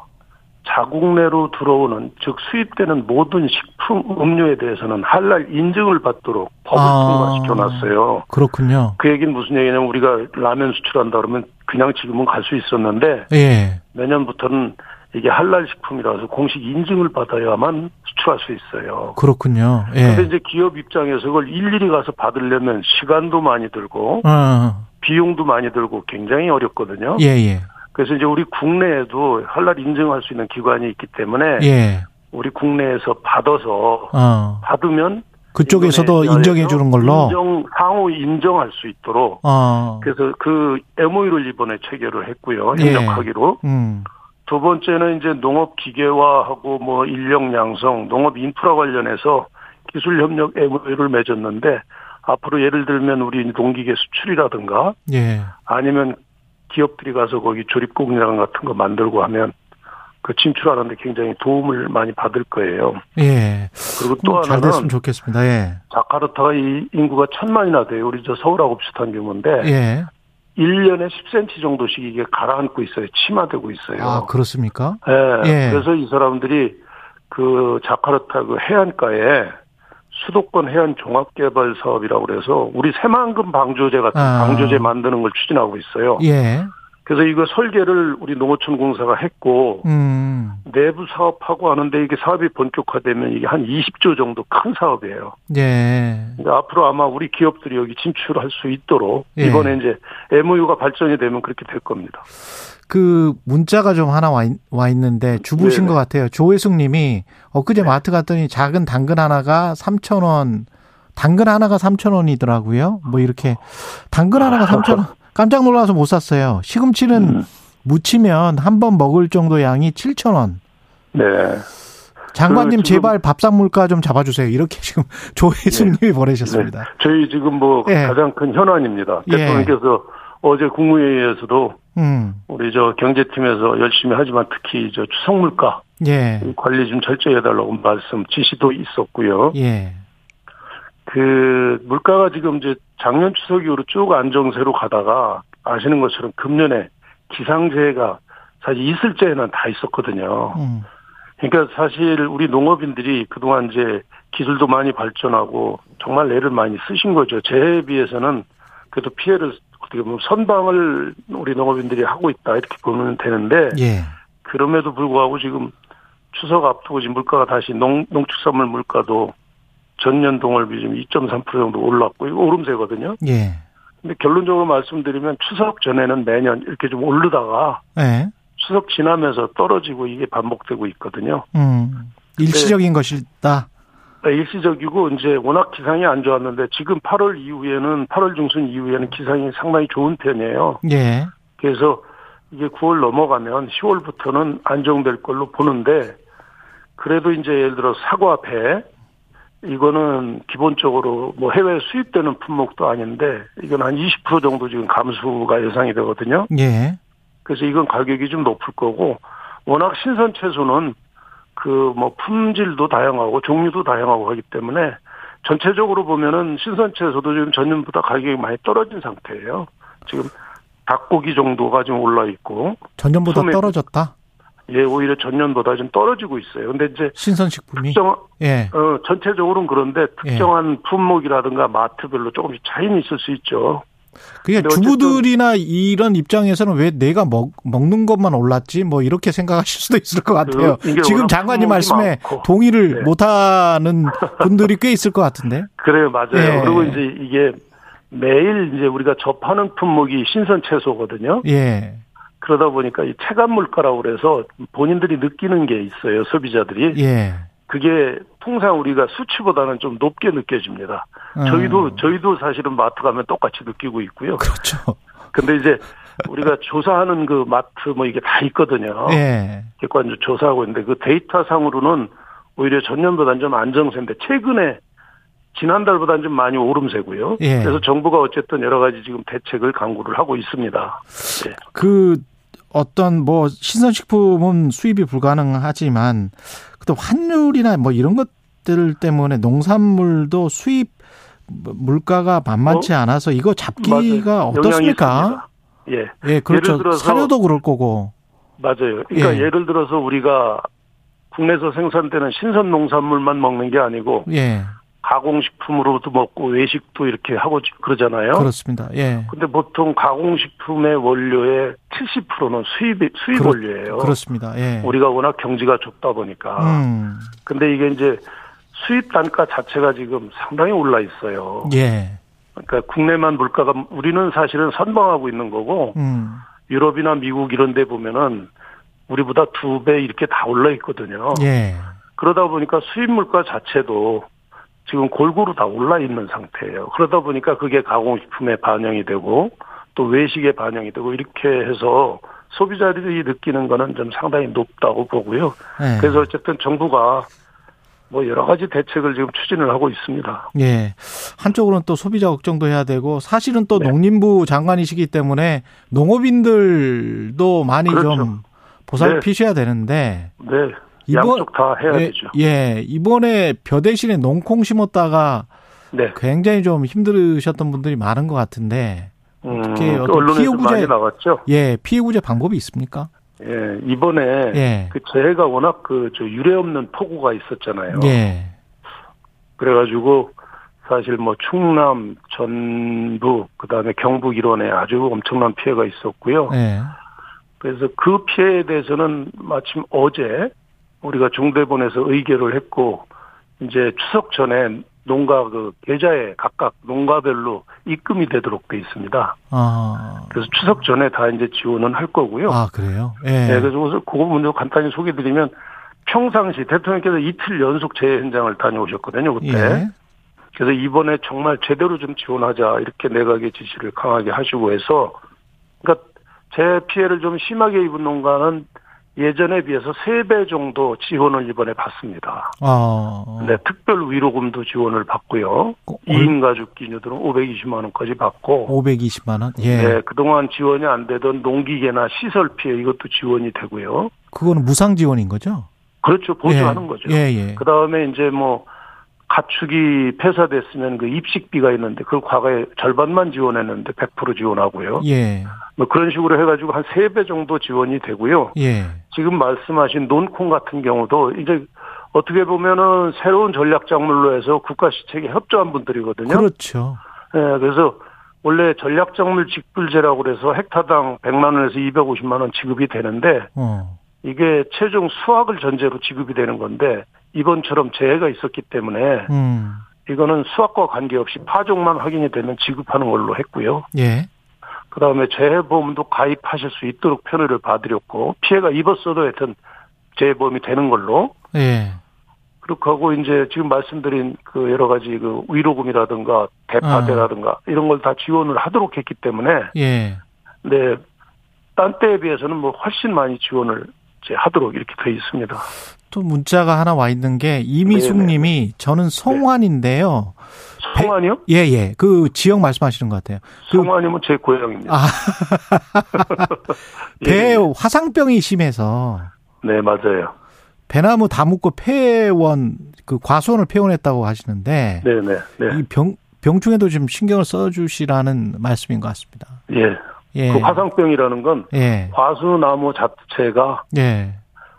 자국 내로 들어오는 즉 수입되는 모든 식품 음료에 대해서는 할랄 인증을 받도록 법을 아, 통과시켜 놨어요.
그렇군요.
그 얘기는 무슨 얘기냐면 우리가 라면 수출한다 그러면 그냥 지금은 갈 수 있었는데
예.
내년부터는 이게 할랄 식품이라서 공식 인증을 받아야만 수출할 수 있어요.
그렇군요. 예.
그런데 이제 기업 입장에서 그걸 일일이 가서 받으려면 시간도 많이 들고
어.
비용도 많이 들고 굉장히 어렵거든요.
예, 예.
그래서 이제 우리 국내에도 할랄 인증할 수 있는 기관이 있기 때문에
예.
우리 국내에서 받아서
어.
받으면
그쪽에서도 인정해 주는 걸로
인정 상호 인정할 수 있도록
어.
그래서 그 MOU를 이번에 체결을 했고요 협력하기로
예. 음.
두 번째는 이제 농업 기계화하고 뭐 인력 양성 농업 인프라 관련해서 기술 협력 MOU를 맺었는데 앞으로 예를 들면 우리 농기계 수출이라든가
예.
아니면 기업들이 가서 거기 조립 공장 같은 거 만들고 하면 그 진출하는데 굉장히 도움을 많이 받을 거예요.
예.
그리고
또잘
하나는
됐으면 좋겠습니다. 예.
자카르타가 이 인구가 천만이나 돼요. 우리 저 서울하고 비슷한 규모인데
예.
1년에 10cm 정도씩 이게 가라앉고 있어요. 침하되고 있어요.
아, 그렇습니까?
예.
예.
그래서 이 사람들이 그 자카르타 그 해안가에 수도권 해안 종합개발 사업이라고 그래서 우리 새만금 방조제 같은
아.
방조제 만드는 걸 추진하고 있어요.
예.
그래서 이거 설계를 우리 농어촌 공사가 했고
음.
내부 사업하고 하는데 이게 사업이 본격화되면 이게 한 20조 정도 큰 사업이에요.
예.
그러니까 앞으로 아마 우리 기업들이 여기 진출할 수 있도록
예.
이번에 이제 MOU가 발전이 되면 그렇게 될 겁니다.
그 문자가 좀 하나 와, 있, 와 있는데 주부신
네네.
것 같아요. 조혜숙 님이 엊그제 마트 갔더니 작은 당근 하나가 3,000원, 당근 하나가 3,000원이더라고요. 뭐 이렇게 당근 하나가 3,000원. 깜짝 놀라서 못 샀어요. 시금치는
음.
무치면 한 번 먹을 정도 양이 7,000원.
네.
장관님
그
제발 밥상 물가 좀 잡아주세요. 이렇게 지금 조혜숙 님이 보내셨습니다.
네. 저희 지금 뭐
예.
가장 큰 현안입니다.
예.
대통령께서 어제 국무회의에서도
음.
우리 저 경제팀에서 열심히 하지만 특히 저 추석 물가
예.
관리 좀 철저히 해달라고 말씀 지시도 있었고요.
예.
그 물가가 지금 이제 작년 추석 이후로 쭉 안정세로 가다가 아시는 것처럼 금년에 기상재해가 사실 있을 때에는 다 있었거든요.
음.
그러니까 사실 우리 농업인들이 그동안 이제 기술도 많이 발전하고 정말 애를 많이 쓰신 거죠. 재해에 비해서는 그래도 피해를 어떻게 보면 선방을 우리 농업인들이 하고 있다 이렇게 보면 되는데
예.
그럼에도 불구하고 지금 추석 앞두고 지금 물가가 다시 농, 농축산물 물가도 전년 동월비 지금 2.3% 정도 올랐고 이거 오름세거든요.
예.
근데 결론적으로 말씀드리면 추석 전에는 매년 이렇게 좀 오르다가
예.
추석 지나면서 떨어지고 이게 반복되고 있거든요.
음. 일시적인 것이다.
네, 일시적이고 이제 워낙 기상이 안 좋았는데 지금 8월 이후에는 8월 중순 이후에는 기상이 상당히 좋은 편이에요.
예.
그래서 이게 9월 넘어가면 10월부터는 안정될 걸로 보는데 그래도 이제 예를 들어 사과 배 이거는 기본적으로 뭐 해외 수입되는 품목도 아닌데 이건 한 20% 정도 지금 감수가 예상이 되거든요.
예.
그래서 이건 가격이 좀 높을 거고 워낙 신선 채소는 그 뭐 품질도 다양하고 종류도 다양하고 하기 때문에 전체적으로 보면은 신선 채소도 지금 전년보다 가격이 많이 떨어진 상태예요. 지금 닭고기 정도가 지금 올라 있고
전년보다
소매-
떨어졌다.
예 오히려 전년보다 좀 떨어지고 있어요. 근데 이제
신선식품이.
특정
예.
어 전체적으로는 그런데 특정한 품목이라든가 마트별로 조금씩 차이는 있을 수 있죠.
그게 주부들이나 이런 입장에서는 왜 내가 먹, 먹는 것만 올랐지? 뭐 이렇게 생각하실 수도 있을 것 같아요.
그
지금 장관님 말씀에
많고.
동의를
네.
못하는 분들이 꽤 있을 것 같은데.
그래요, 맞아요.
예.
그리고 이제 이게 매일 이제 우리가 접하는 품목이 신선 채소거든요.
예.
그러다 보니까 이 체감 물가라고 그래서 본인들이 느끼는 게 있어요, 소비자들이.
예.
그게 통상 우리가 수치보다는 좀 높게 느껴집니다.
음.
저희도 저희도 사실은 마트 가면 똑같이 느끼고 있고요.
그렇죠.
근데 이제 우리가 조사하는 그 마트 뭐 이게 다 있거든요.
예.
객관적으로 조사하고 있는데 그 데이터 상으로는 오히려 전년보다는 좀 안정세인데 최근에 지난달보다는 좀 많이 오름세고요.
예.
그래서 정부가 어쨌든 여러 가지 지금 대책을 강구를 하고 있습니다. 예.
그 어떤 뭐 신선식품은 수입이 불가능하지만 또 환율이나 뭐 이런 것들 때문에 농산물도 수입 물가가 만만치 않아서 이거 잡기가
맞아요.
어떻습니까?
예.
예, 그렇죠.
예를 들어서-
사료도 그럴 거고.
맞아요. 그러니까
예.
예. 를 들어서 우리가 국내에서 생산되는 신선 농산물만 먹는 게 아니고
예,
가공식품으로도 먹고 외식도 이렇게 하고 그러잖아요.
그렇습니다. 예.
근데 보통 가공식품의 원료의 70%는 수입 수입
그렇-
원료예요.
그렇습니다. 예.
우리가 워낙 경지가 좁다 보니까.
음,
근데 이게 이제 수입 단가 자체가 지금 상당히 올라 있어요.
예.
그러니까 국내만 물가가 우리는 사실은 선방하고 있는 거고
음,
유럽이나 미국 이런 데 보면은 우리보다 두 배 이렇게 다 올라 있거든요.
예.
그러다 보니까 수입 물가 자체도 지금 골고루 다 올라 있는 상태예요. 그러다 보니까 그게 가공식품에 반영이 되고 또 외식에 반영이 되고 이렇게 해서 소비자들이 느끼는 거는 좀 상당히 높다고 보고요.
예.
그래서 어쨌든 정부가 뭐 여러 가지 대책을 지금 추진을 하고 있습니다.
예. 한쪽으로는 또 소비자 걱정도 해야 되고 사실은 또
네.
농림부 장관이시기 때문에 농업인들도 많이
그렇죠.
좀 보살피셔야 되는데
네. 양쪽 다 해야
예,
되죠.
예, 이번에 벼 대신에 농콩 심었다가
네.
굉장히 좀 힘들으셨던 분들이 많은 것 같은데
음,
어떻게
그
어떤 피해 구제-
많이 나왔죠.
예, 피해 구제 방법이 있습니까?
예, 이번에
예.
그 재해가 워낙 그 저 유례 없는 폭우가 있었잖아요.
예.
그래가지고 사실 뭐 충남, 전북, 그다음에 경북 일원에 아주 엄청난 피해가 있었고요.
예.
그래서 그 피해에 대해서는 마침 어제 우리가 중대본에서 의결을 했고 이제 추석 전에 농가 그 계좌에 각각 농가별로 입금이 되도록 돼 있습니다.
아.
그래서 추석 전에 다 이제 지원은 할 거고요.
아, 그래요? 예.
네, 그래서 그거 먼저 간단히 소개드리면 평상시 대통령께서 이틀 연속 재해 현장을 다녀오셨거든요, 그때.
예.
그래서 이번에 정말 제대로 좀 지원하자 이렇게 내각의 지시를 강하게 하시고 해서 그러니까 재 피해를 좀 심하게 입은 농가는 예전에 비해서 3배 정도 지원을 이번에 받습니다.
아.
네, 특별 위로금도 지원을 받고요.
어,
2인 가족 기녀들은 520만 원까지 받고
520만 원. 예.
네, 그동안 지원이 안 되던 농기계나 시설 피해 이것도 지원이 되고요.
그거는 무상 지원인 거죠?
그렇죠. 보조하는
예.
거죠.
예, 예.
그 다음에 이제 뭐 가축이 폐사됐으면 그 입식비가 있는데 그걸 과거에 절반만 지원했는데 100% 지원하고요.
예.
뭐 그런 식으로 해가지고 한 3배 정도 지원이 되고요.
예.
지금 말씀하신 논콩 같은 경우도 이제 어떻게 보면은 새로운 전략 작물로 해서 국가 시책에 협조한 분들이거든요.
그렇죠.
예, 그래서 원래 전략 작물 직불제라고 그래서 헥타당 100만 원에서 250만 원 지급이 되는데
어.
이게 최종 수확을 전제로 지급이 되는 건데 이번처럼 재해가 있었기 때문에
음.
이거는 수확과 관계없이 파종만 확인이 되면 지급하는 걸로 했고요.
예.
그 다음에 재해보험도 가입하실 수 있도록 편의를 봐드렸고 피해가 입었어도 하여튼 재해보험이 되는 걸로
예.
그렇게 하고 이제 지금 말씀드린 그 여러 가지 그 위로금이라든가 대파대라든가 이런 걸 다 지원을 하도록 했기 때문에
예.
네, 딴 때에 비해서는 뭐 훨씬 많이 지원을 이제 하도록 이렇게 돼 있습니다.
또 문자가 하나 와 있는 게 이미숙
네네.
님이 저는 성환인데요.
성환이요?
예, 예. 그 지역 말씀하시는 것 같아요. 그-
성환이면 제 고향입니다.
아,
예,
배
예.
화상병이 심해서
네, 맞아요.
배나무 다 묶고 폐원 그 과수원을 폐원했다고 하시는데
네, 네, 네.
이 병 병충해도 좀 신경을 써주시라는 말씀인 것 같습니다.
예.
예.
그 화상병이라는 건
예.
과수나무 자체가
예.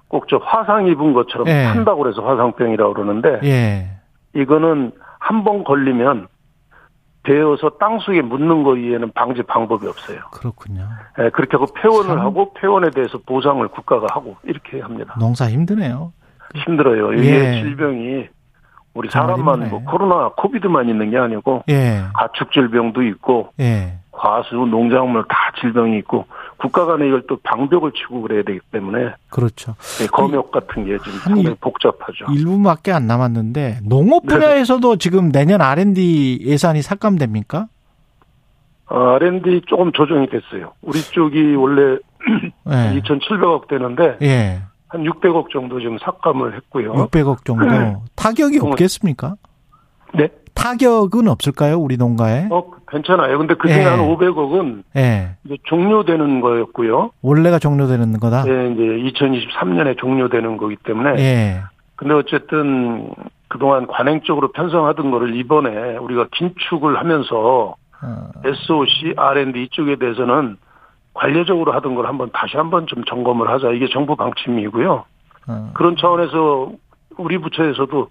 꼭 저 화상 입은 것처럼
예.
탄다고 그래서 화상병이라고 그러는데
예.
이거는 한 번 걸리면 되어서 땅 속에 묻는 거 이외에는 방지 방법이 없어요.
그렇군요.
예, 그렇게 하고 폐원을
참.
하고 폐원에 대해서 보상을 국가가 하고 이렇게 합니다.
농사 힘드네요.
힘들어요. 이게
예.
질병이 우리 사람만. 뭐 코로나 코비드만 있는 게 아니고
예.
가축 질병도 있고
예.
과수 농작물 다 질병이 있고 국가 간에 이걸 또 방벽을 치고 그래야 되기 때문에
그렇죠.
예, 검역 같은 게 지금
한
상당히
일-
복잡하죠.
1분밖에 안 남았는데 농업
네.
분야에서도 지금 내년 R&D 예산이 삭감됩니까?
어, R&D 조금 조정이 됐어요. 우리 쪽이 원래
예.
2,700억 되는데
예.
한 600억 정도 지금 삭감을 했고요.
600억 정도. 타격이
어.
없겠습니까?
네.
타격은 없을까요? 우리 농가에?
어, 괜찮아요. 근데 그 중에
예.
한 500억은
예.
이제 종료되는 거였고요.
원래가 종료되는 거다?
예, 이제 2023년에 종료되는 거기 때문에.
예.
근데 어쨌든 그동안 관행적으로 편성하던 거를 이번에 우리가 긴축을 하면서
어,
SOC, R&D 이쪽에 대해서는 관례적으로 하던 걸 한번 다시 한번 좀 점검을 하자. 이게 정부 방침이고요.
어.
그런 차원에서 우리 부처에서도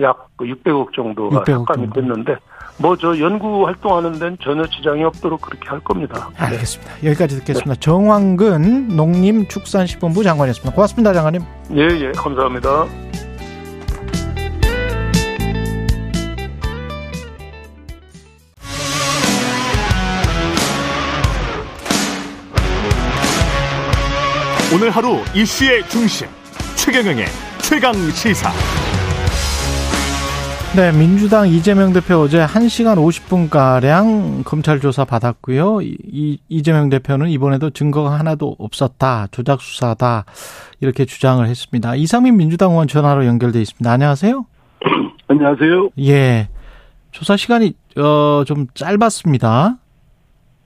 약 600억 정도가
600억
삭감이
정도.
됐는데 뭐 저 연구 활동하는 데는 전혀 지장이 없도록 그렇게 할 겁니다. 네.
알겠습니다. 여기까지 듣겠습니다. 정황근 농림축산식품부 장관이었습니다. 고맙습니다, 장관님.
예, 예, 감사합니다.
오늘 하루 이슈의 중심 최경영의 최강 시사
네, 민주당 이재명 대표 어제 1시간 50분가량 검찰 조사 받았고요. 이, 이- 이재명 대표는 이번에도 증거가 하나도 없었다. 조작 수사다. 이렇게 주장을 했습니다. 이상민 민주당 의원 전화로 연결돼 있습니다. 안녕하세요.
안녕하세요.
예. 조사 시간이 어, 좀 짧았습니다.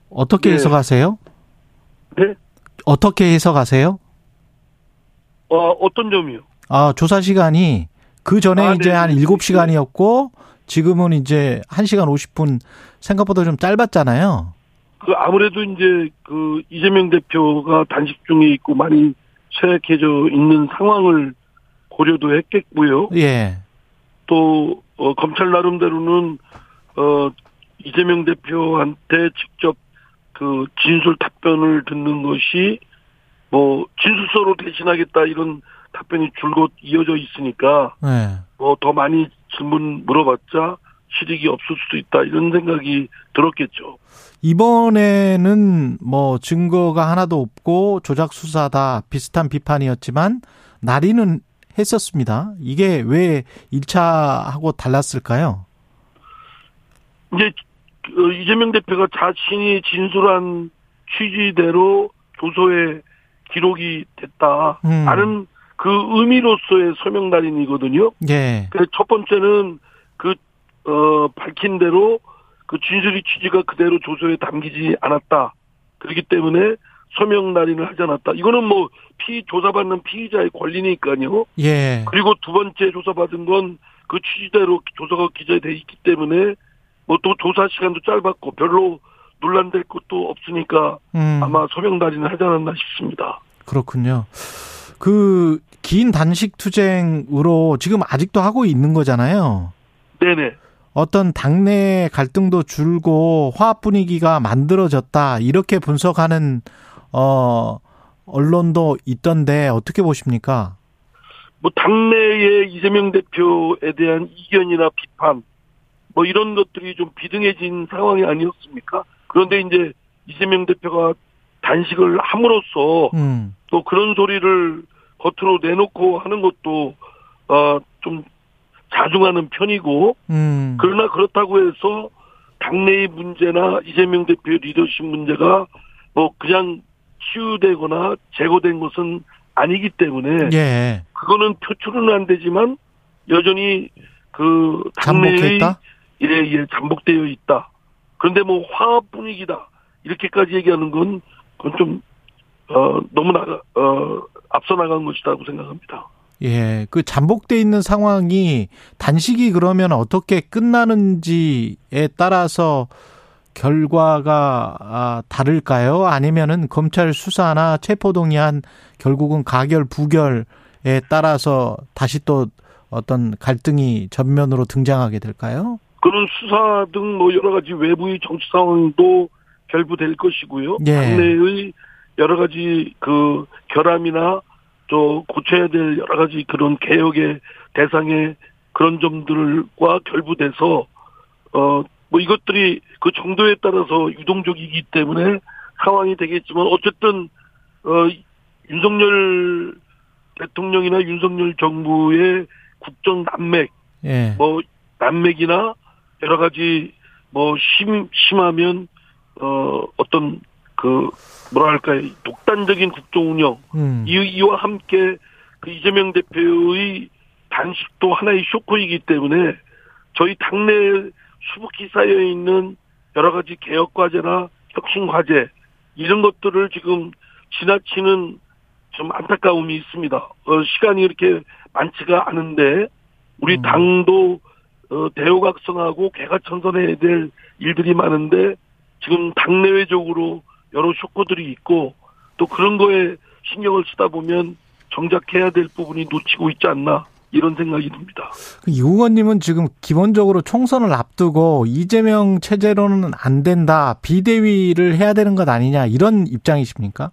어떻게
네.
해석하세요?
네.
어떻게 해석하세요?
어, 어떤 점이요?
아, 조사 시간이 그 전에
아,
이제
네.
한 7시간이었고 지금은 이제 1시간 50분 생각보다 좀 짧았잖아요.
그 아무래도 이제 그 이재명 대표가 단식 중에 있고 많이 쇠약해져 있는 상황을 고려도 했겠고요.
예.
또 어, 검찰 나름대로는 어 이재명 대표한테 직접 그 진술 답변을 듣는 것이 뭐 진술서로 대신하겠다 이런 답변이 줄곧 이어져 있으니까
예.
뭐더 많이 질문 물어봤자 실익이 없을 수도 있다 이런 생각이 들었겠죠.
이번에는 뭐 증거가 하나도 없고 조작 수사다 비슷한 비판이었지만 날이는 했었습니다. 이게 왜 1차하고 달랐을까요?
이제 그 이재명 대표가 자신이 진술한 취지대로 교소에 기록이 됐다.
음.
라는 그 의미로서의 서명 날인이거든요.
예.
그래서 첫 번째는 그, 어, 밝힌 대로 그 진술의 취지가 그대로 조서에 담기지 않았다. 그렇기 때문에 서명 날인을 하지 않았다. 이거는 뭐 피, 조사받는 피의자의 권리니까요.
예.
그리고 두 번째 조사받은 건 그 취지대로 조사가 기재돼 있기 때문에 뭐 또 조사 시간도 짧았고 별로 논란될 것도 없으니까
음.
아마 서명 날인을 하지 않았나 싶습니다.
그렇군요. 그 긴 단식 투쟁으로 지금 아직도 하고 있는 거잖아요.
네네.
어떤 당내 갈등도 줄고 화합 분위기가 만들어졌다 이렇게 분석하는 어 언론도 있던데 어떻게 보십니까?
뭐 당내의 이재명 대표에 대한 이견이나 비판 뭐 이런 것들이 좀 비등해진 상황이 아니었습니까? 그런데 이제 이재명 대표가 단식을 함으로써
음.
또 그런 소리를 겉으로 내놓고 하는 것도 어좀 자중하는 편이고
음.
그러나 그렇다고 해서 당내의 문제나 이재명 대표의 리더십 문제가 뭐 그냥 치유되거나 제거된 것은 아니기 때문에
예.
그거는 표출은 안 되지만 여전히 그 당내의
잠복했다?
예, 예, 잠복되어 있다. 그런데 뭐 화합 분위기다. 이렇게까지 얘기하는 건 그건 좀 어, 너무 나가 어, 앞서 나간 것이라고 생각합니다.
예. 그 잠복돼 있는 상황이 단식이 그러면 어떻게 끝나는지에 따라서 결과가 아, 다를까요? 아니면은 검찰 수사나 체포동의안 결국은 가결 부결에 따라서 다시 또 어떤 갈등이 전면으로 등장하게 될까요?
그런 수사 등 뭐 여러 가지 외부의 정치 상황도 결부될 것이고요.
예.
당내의 여러 가지 그 결함이나 또 고쳐야 될 여러 가지 그런 개혁의 대상의 그런 점들과 결부돼서 어 뭐 이것들이 그 정도에 따라서 유동적이기 때문에 상황이 되겠지만 어쨌든 어 윤석열 대통령이나 윤석열 정부의 국정 난맥
예.
뭐 난맥이나 여러 가지 뭐 심, 심하면 어 어떤 그 뭐랄까요 독단적인 국정 운영
음.
이, 이와 함께 그 이재명 대표의 단식도 하나의 쇼크이기 때문에 저희 당내 수북히 쌓여 있는 여러 가지 개혁 과제나 혁신 과제 이런 것들을 지금 지나치는 좀 안타까움이 있습니다. 어, 시간이 이렇게 많지가 않은데 우리
음.
당도 어, 대우각성하고 개가천선해야 될 일들이 많은데 지금 당내외적으로 여러 쇼크들이 있고 또 그런 거에 신경을 쓰다 보면 정작 해야 될 부분이 놓치고 있지 않나 이런 생각이 듭니다.
이 의원님은 지금 기본적으로 총선을 앞두고 이재명 체제로는 안 된다, 비대위를 해야 되는 것 아니냐 이런 입장이십니까?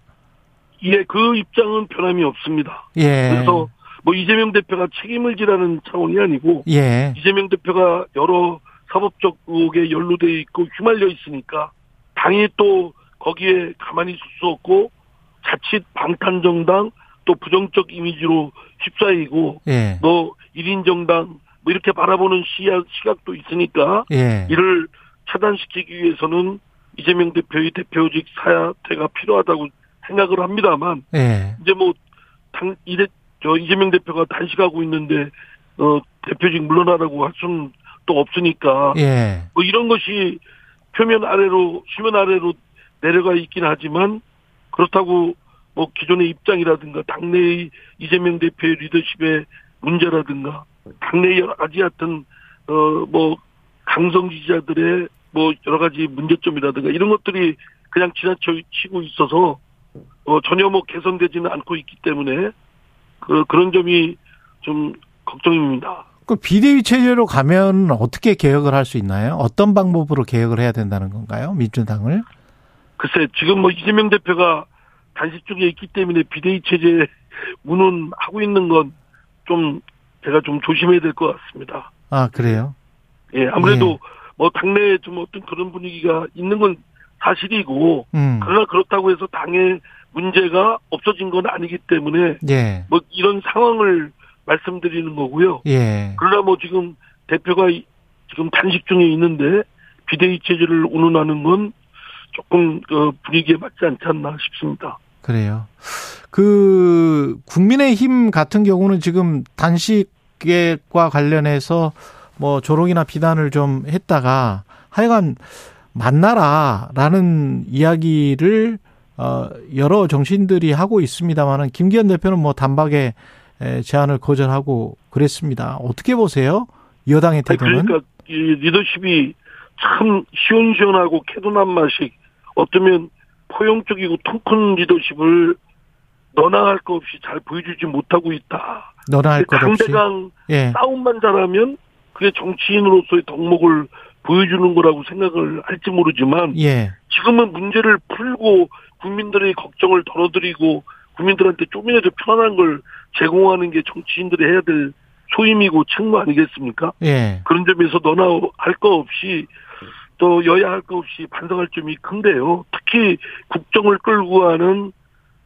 예, 그 입장은 변함이 없습니다.
예.
그래서 뭐 이재명 대표가 책임을 지라는 차원이 아니고
예.
이재명 대표가 여러 사법적 의혹에 연루돼 있고 휘말려 있으니까 당이 또 거기에 가만히 있을 수 없고 자칫 방탄 정당 또 부정적 이미지로 휩싸이고
예.
너 1인 정당 뭐 이렇게 바라보는 시야, 시각도 있으니까
예.
이를 차단시키기 위해서는 이재명 대표의 대표직 사퇴가 필요하다고 생각을 합니다만
예.
이제 뭐 당 이제 저 이재명 대표가 단식하고 있는데 어 대표직 물러나라고 할 수는 또 없으니까
예.
뭐 이런 것이 표면 아래로 수면 아래로 내려가 있긴 하지만 그렇다고 뭐 기존의 입장이라든가 당내의 이재명 대표의 리더십의 문제라든가 당내 여러 가지 같은 어뭐 강성 지지자들의 뭐 여러 가지 문제점이라든가 이런 것들이 그냥 지나치고 있어서 어 전혀 뭐 개선되지는 않고 있기 때문에 그 그런 점이 좀 걱정입니다.
그 비대위 체제로 가면 어떻게 개혁을 할 수 있나요? 어떤 방법으로 개혁을 해야 된다는 건가요? 민주당을?
글쎄 지금 뭐 이재명 대표가 단식 중에 있기 때문에 비대위 체제 운운하고 있는 건 좀 제가 좀 조심해야 될 것 같습니다.
아 그래요?
예, 아무래도 예. 뭐 당내에 좀 어떤 그런 분위기가 있는 건 사실이고 음. 그러나 그렇다고 해서 당의 문제가 없어진 건 아니기 때문에 예. 뭐 이런 상황을 말씀드리는 거고요. 예. 그러나 뭐 지금 대표가 지금 단식 중에 있는데 비대위 체제를 운운하는 건 조금 그 분위기에 맞지 않지 않나 싶습니다.
그래요. 그 국민의힘 같은 경우는 지금 단식과 관련해서 뭐 조롱이나 비난을 좀 했다가 하여간 만나라라는 이야기를 어 여러 정신들이 하고 있습니다만은 김기현 대표는 뭐 단박에 제안을 거절하고 그랬습니다. 어떻게 보세요? 여당의 태도는?
그러니까 이 리더십이 참 시원시원하고 캐도난 맛이 어쩌면 포용적이고 통큰 리더십을 너나 할 것 없이 잘 보여주지 못하고 있다.
너나 할 것 없이.
상대강 예. 싸움만 잘하면 그게 정치인으로서의 덕목을 보여주는 거라고 생각을 할지 모르지만 예. 지금은 문제를 풀고 국민들의 걱정을 덜어드리고 국민들한테 좀이라도 편안한 걸 제공하는 게 정치인들이 해야 될 소임이고 책무 아니겠습니까? 예. 그런 점에서 너나 할 거 없이 또 여야 할거 없이 반성할 점이 큰데요. 특히 국정을 끌고 가는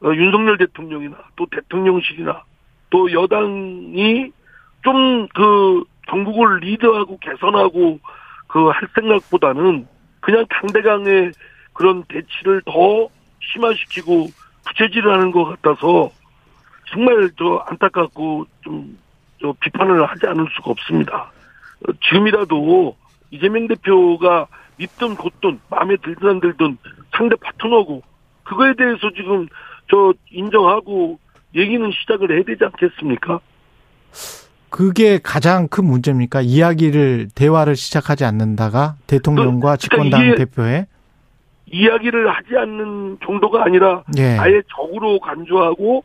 어, 윤석열 대통령이나 또 대통령실이나 또 여당이 좀 그 전국을 리드하고 개선하고 그 할 생각보다는 그냥 강대강의 그런 대치를 더 심화시키고 부채질을 하는 것 같아서 정말 저 안타깝고 좀 저 비판을 하지 않을 수가 없습니다. 어, 지금이라도 이재명 대표가 믿든 곧든 마음에 들든 안 들든 상대 파트너고 그거에 대해서 지금 저 인정하고 얘기는 시작을 해야 되지 않겠습니까?
그게 가장 큰 문제입니까? 이야기를 대화를 시작하지 않는다가 대통령과 그, 그러니까 집권당 대표의
이야기를 하지 않는 정도가 아니라 예. 아예 적으로 간주하고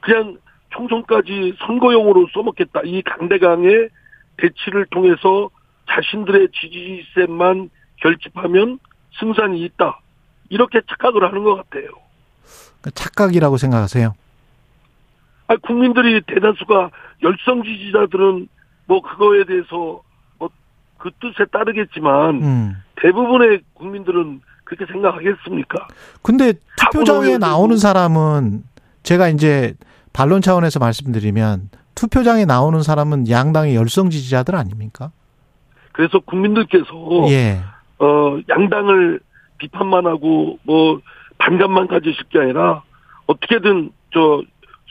그냥 총선까지 선거용으로 써먹겠다. 이 강대강의 대치를 통해서 자신들의 지지세만 결집하면 승산이 있다. 이렇게 착각을 하는 것 같아요.
그 착각이라고 생각하세요?
아, 국민들이 대다수가 열성 지지자들은 뭐 그거에 대해서 뭐 그 뜻에 따르겠지만 음. 대부분의 국민들은 그렇게 생각하겠습니까?
근데 투표장에 나오는 사람은 제가 이제 반론 차원에서 말씀드리면 투표장에 나오는 사람은 양당의 열성 지지자들 아닙니까?
그래서 국민들께서 예. 어 양당을 비판만 하고 뭐 반감만 가지실 게 아니라 어떻게든 저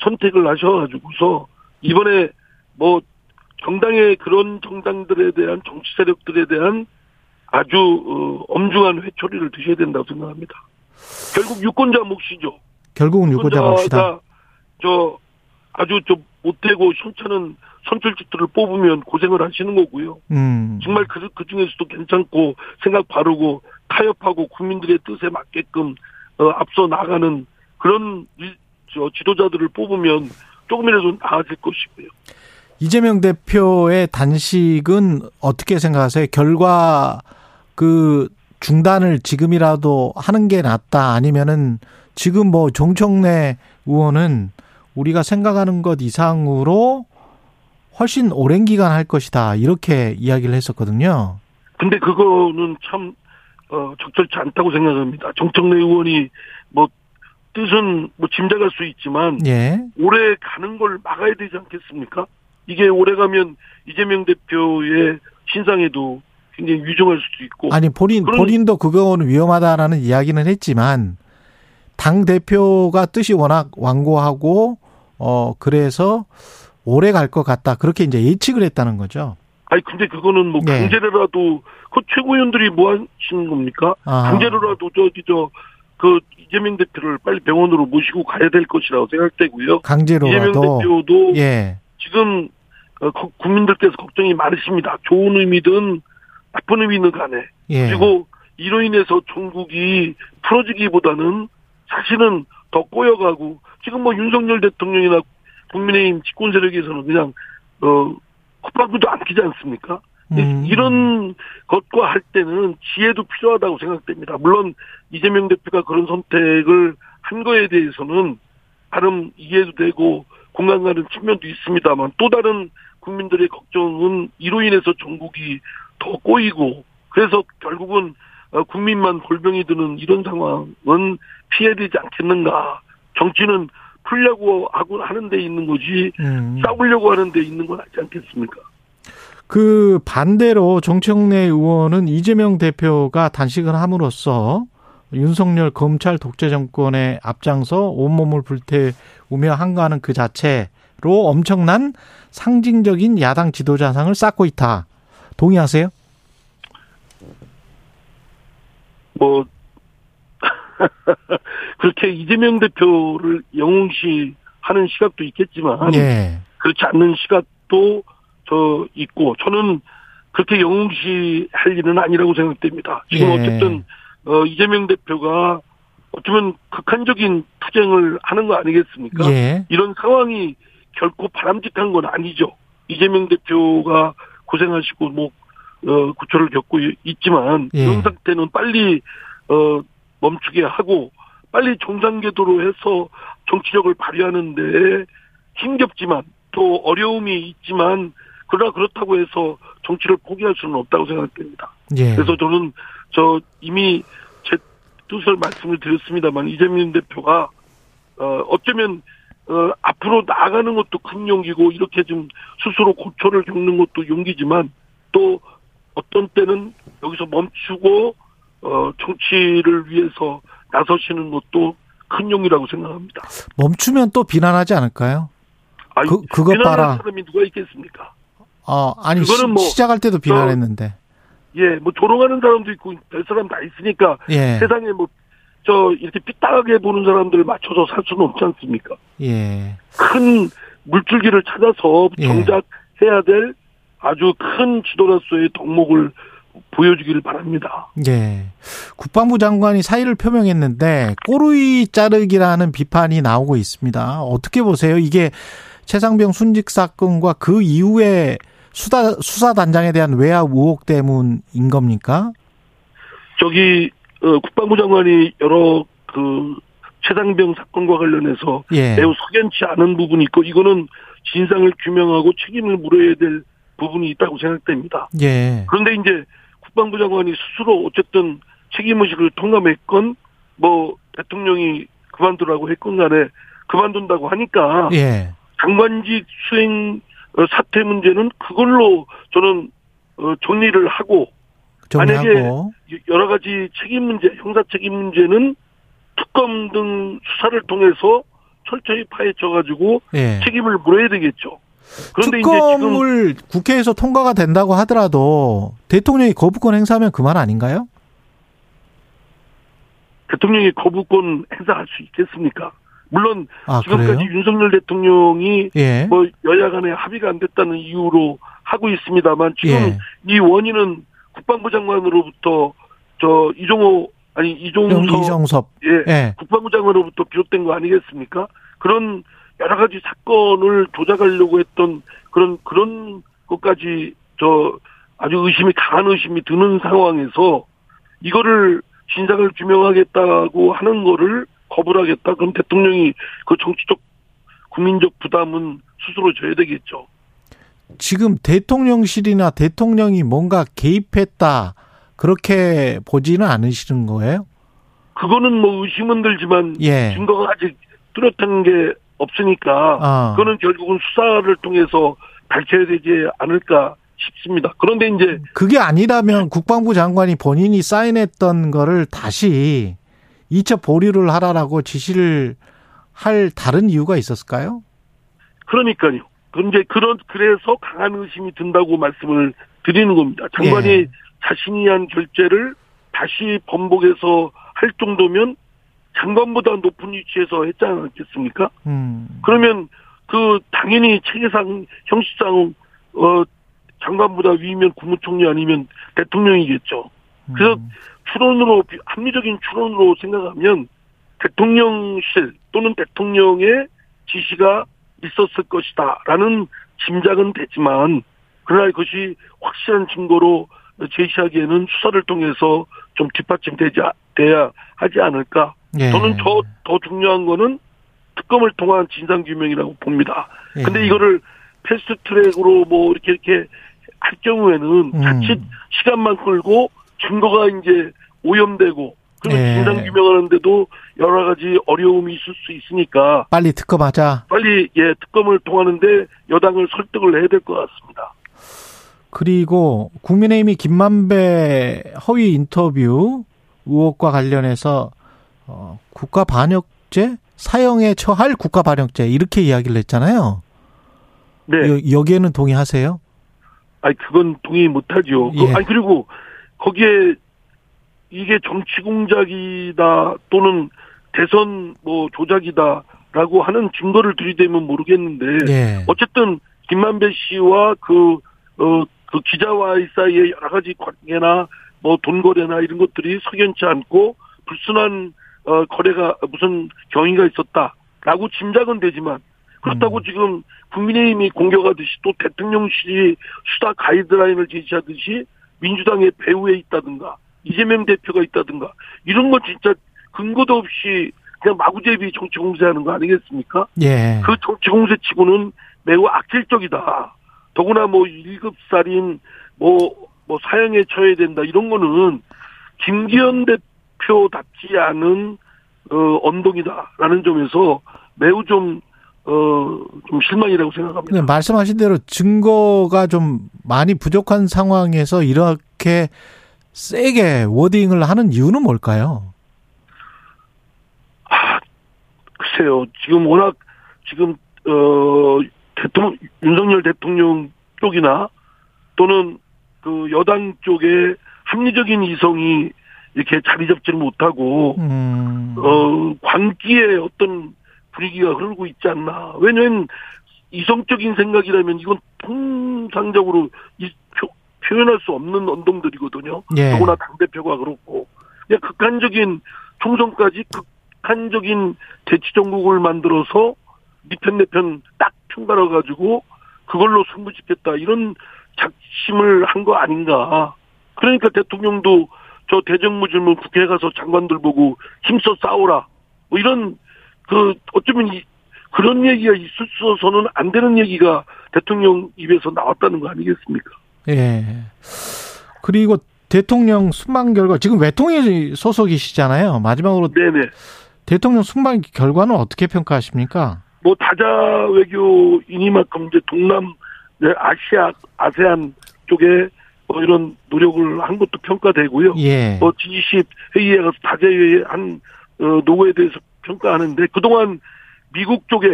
선택을 하셔가지고서 이번에 뭐 정당의 그런 정당들에 대한 정치 세력들에 대한 아주 어, 엄중한 회초리를 드셔야 된다고 생각합니다. 결국 유권자 몫이죠.
결국은 유권자 몫이다.
저 아주 좀 못되고 현찮은 선출직들을 뽑으면 고생을 하시는 거고요. 음. 정말 그, 그 중에서도 괜찮고 생각 바르고 타협하고 국민들의 뜻에 맞게끔 어, 앞서 나가는 그런 저 지도자들을 뽑으면 조금이라도 나아질 것이고요.
이재명 대표의 단식은 어떻게 생각하세요? 결과 그 중단을 지금이라도 하는 게 낫다 아니면은 지금 뭐 정청래 의원은 우리가 생각하는 것 이상으로 훨씬 오랜 기간 할 것이다 이렇게 이야기를 했었거든요.
근데 그거는 참 어, 적절치 않다고 생각합니다. 정청래 의원이 뭐 뜻은 뭐 짐작할 수 있지만 예. 오래 가는 걸 막아야 되지 않겠습니까? 이게 오래 가면 이재명 대표의 신상에도 굉장히 위중할 수도 있고
아니 본인 본인도 그거는 위험하다라는 이야기는 했지만 당 대표가 뜻이 워낙 완고하고 어 그래서 오래 갈 것 같다 그렇게 이제 예측을 했다는 거죠.
아니 근데 그거는 뭐 강제로라도 그 최고위원들이 뭐 하시는 겁니까? 아. 강제로라도 저기 저 그 이재명 대표를 빨리 병원으로 모시고 가야 될 것이라고 생각되고요. 이재명
강제로라도
대표도
예.
지금 어, 거- 국민들께서 걱정이 많으십니다. 좋은 의미든 나쁜 의미든 간에
예.
그리고 이로 인해서 종국이 풀어지기보다는 사실은 더 꼬여가고 지금 뭐 윤석열 대통령이나 국민의힘 집권 세력에서는 그냥 어 콧방구도 안 끼지 않습니까?
음.
이런 것과 할 때는 지혜도 필요하다고 생각됩니다. 물론 이재명 대표가 그런 선택을 한 거에 대해서는 나름 이해도 되고 공감 가는 측면도 있습니다만 또 다른 국민들의 걱정은 이로 인해서 전국이 더 꼬이고 그래서 결국은 어, 국민만 골병이 드는 이런 상황은 피해야 되지 않겠는가. 정치는 풀려고 하고 하는 데 있는 거지
음.
싸우려고 하는 데 있는 건 아니지 않겠습니까?
그 반대로 정청래 의원은 이재명 대표가 단식을 함으로써 윤석열 검찰 독재 정권의 앞장서 온몸을 불태우며 한가하는 그 자체로 엄청난 상징적인 야당 지도자상을 쌓고 있다. 동의하세요?
뭐 그렇게 이재명 대표를 영웅시 하는 시각도 있겠지만
예.
그렇지 않는 시각도 저 있고 저는 그렇게 영웅시 할 일은 아니라고 생각됩니다. 지금
예.
어쨌든 어 이재명 대표가 어쩌면 극한적인 투쟁을 하는 거 아니겠습니까?
예.
이런 상황이 결코 바람직한 건 아니죠. 이재명 대표가 고생하시고 뭐 어, 구초를 겪고 이- 있지만
예.
이런 상태는 빨리 어, 멈추게 하고 빨리 정상궤도로 해서 정치력을 발휘하는데 힘겹지만 또 어려움이 있지만 그러나 그렇다고 해서 정치를 포기할 수는 없다고 생각됩니다.
예.
그래서 저는 저 이미 제 뜻을 말씀을 드렸습니다만 이재명 대표가 어 어쩌면 어 앞으로 나아가는 것도 큰 용기고 이렇게 좀 스스로 고초를 겪는 것도 용기지만 또 어떤 때는 여기서 멈추고 어 정치를 위해서 나서시는 것도 큰 용이라고 생각합니다.
멈추면 또 비난하지 않을까요?
아니,
그- 그것
비난하는
봐라.
사람이 누가 있겠습니까?
어, 아니
그거는 뭐,
시, 작할 때도 비난했는데.
예, 뭐 조롱하는 사람도 있고 별 사람 다 있으니까
예.
세상에 뭐 저 이렇게 삐딱하게 보는 사람들을 맞춰서 살 수는 없지 않습니까?
예.
큰 물줄기를 찾아서
예.
정작 해야 될 아주 큰 지도로서의 덕목을 보여주기를 바랍니다.
예. 국방부 장관이 사의를 표명했는데 꼬르이 자르기라는 비판이 나오고 있습니다. 어떻게 보세요? 이게 최상병 순직 사건과 그 이후에 수사 수사단장에 대한 외압 의혹 때문인 겁니까?
저기 어, 국방부 장관이 여러 그 최상병 사건과 관련해서
예.
매우 석연치 않은 부분이 있고 이거는 진상을 규명하고 책임을 물어야 될 부분이 있다고 생각됩니다.
예.
그런데 이제 국방부 장관이 스스로 어쨌든 책임의식을 통감했건 뭐 대통령이 그만두라고 했건 간에 그만둔다고 하니까
예.
장관직 수행 어, 사퇴 문제는 그걸로 저는 어, 정리를 하고
정리하고
여러 가지 책임 문제, 형사 책임 문제는 특검 등 수사를 통해서 철저히 파헤쳐 가지고
예.
책임을 물어야 되겠죠. 그런데
특검을 국회에서 통과가 된다고 하더라도 대통령이 거부권 행사하면 그만 아닌가요?
대통령이 거부권 행사할 수 있겠습니까? 물론
아,
지금까지
그래요?
윤석열 대통령이
예.
뭐 여야 간에 합의가 안 됐다는 이유로 하고 있습니다만 지금
예.
이 원인은 국방부 장관으로부터 저 이종호 아니 이종서
이정섭.
예,
예.
국방부 장관으로부터 비롯된 거 아니겠습니까? 그런 여러 가지 사건을 조작하려고 했던 그런 그런 것까지 저 아주 의심이 강한 의심이 드는 상황에서 이거를 진상을 규명하겠다고 하는 거를 거부를 하겠다. 그럼 대통령이 그 정치적 국민적 부담은 스스로 져야 되겠죠.
지금 대통령실이나 대통령이 뭔가 개입했다 그렇게 보지는 않으시는 거예요?
그거는 뭐 의심은 들지만
예.
증거가 아직 뚜렷한 게 없으니까
아.
그거는 결국은 수사를 통해서 밝혀야 되지 않을까 싶습니다. 그런데 이제
그게 아니라면 국방부 장관이 본인이 사인했던 거를 다시 이첩 보류를 하라라고 지시를 할 다른 이유가 있었을까요?
그러니까요. 그런데 그런 그래서 강한 의심이 든다고 말씀을 드리는 겁니다. 장관이
예.
자신이 한 결재를 다시 번복해서 할 정도면 장관보다 높은 위치에서 했지 않았겠습니까?
음.
그러면 그 당연히 체계상 형식상 어 장관보다 위면 국무총리 아니면 대통령이겠죠. 그래서
음.
추론으로 비- 합리적인 추론으로 생각하면 대통령실 또는 대통령의 지시가 있었을 것이다라는 짐작은 되지만 그러나 그것이 확실한 증거로 제시하기에는 수사를 통해서 좀 뒷받침되지 아- 돼야 하지 않을까.
예.
저는 더더 중요한 거는 특검을 통한 진상 규명이라고 봅니다.
예.
근데 이거를 fast track으로 뭐 이렇게 이렇게 할 경우에는
음.
자칫 시간만 끌고 증거가 이제 오염되고 그리고
예.
진상 규명하는데도 여러 가지 어려움이 있을 수 있으니까
빨리 특검하자.
빨리 예 특검을 통하는데 여당을 설득을 해야 될 것 같습니다.
그리고 국민의힘이 김만배 허위 인터뷰 의혹과 관련해서 어, 국가 반역죄 사형에 처할 국가 반역죄 이렇게 이야기를 했잖아요.
네,
여, 기에는 동의하세요?
아니 그건 동의 못하죠. 그-
예.
아니 그리고 거기에 이게 정치 공작이다 또는 대선 뭐 조작이다라고 하는 증거를 들이대면 모르겠는데
예.
어쨌든 김만배 씨와 그, 어, 그 기자와의 사이에 여러 가지 관계나 뭐 돈 거래나 이런 것들이 석연치 않고 불순한 어, 거래가 무슨 경위가 있었다라고 짐작은 되지만 그렇다고
음.
지금 국민의힘이 공격하듯이 또 대통령실이 수사 가이드라인을 제시하듯이 민주당의 배후에 있다든가 이재명 대표가 있다든가 이런 건 진짜 근거도 없이 그냥 마구제비 정치 공세하는 거 아니겠습니까?
예.
그 정치 공세치고는 매우 악질적이다. 더구나 뭐 1급 살인 뭐, 뭐 사형에 처해야 된다. 이런 거는 김기현 대표 답지 않은, 어, 언동이다라는 점에서 매우 좀, 어, 좀 실망이라고 생각합니다.
근데 말씀하신 대로 증거가 좀 많이 부족한 상황에서 이렇게 세게 워딩을 하는 이유는 뭘까요?
아, 글쎄요. 지금 워낙 지금 어 대통령 윤석열 대통령 쪽이나 또는 그 여당 쪽에 합리적인 이성이 이렇게 자리 잡지를 못하고
음.
어 광기에 어떤 분위기가 흐르고 있지 않나. 왜냐면 이성적인 생각이라면 이건 통상적으로 이 표, 표현할 수 없는 언동들이거든요.
예.
더구나 당 대표가 그렇고. 그냥 극한적인 총선까지 극한적인 대치 정국을 만들어서 니편 내편 딱 편갈아 가지고 그걸로 승부 짓겠다 이런 작심을 한 거 아닌가. 그러니까 대통령도 저 대정무질문 국회에 가서 장관들 보고 힘써 싸우라. 뭐 이런 그 어쩌면 이, 그런 얘기가 있어서는 안 되는 얘기가 대통령 입에서 나왔다는 거 아니겠습니까?
예. 그리고 대통령 순방 결과 지금 외통위 소속이시잖아요. 마지막으로
네네.
대통령 순방 결과는 어떻게 평가하십니까?
뭐 다자 외교이니만큼 이제 동남 네, 아시아 아세안 쪽에 뭐 이런 노력을 한 것도 평가되고요.
예.
뭐 G20 회의에 가서 다재회의 한 어, 노고에 대해서 평가하는데 그동안 미국 쪽에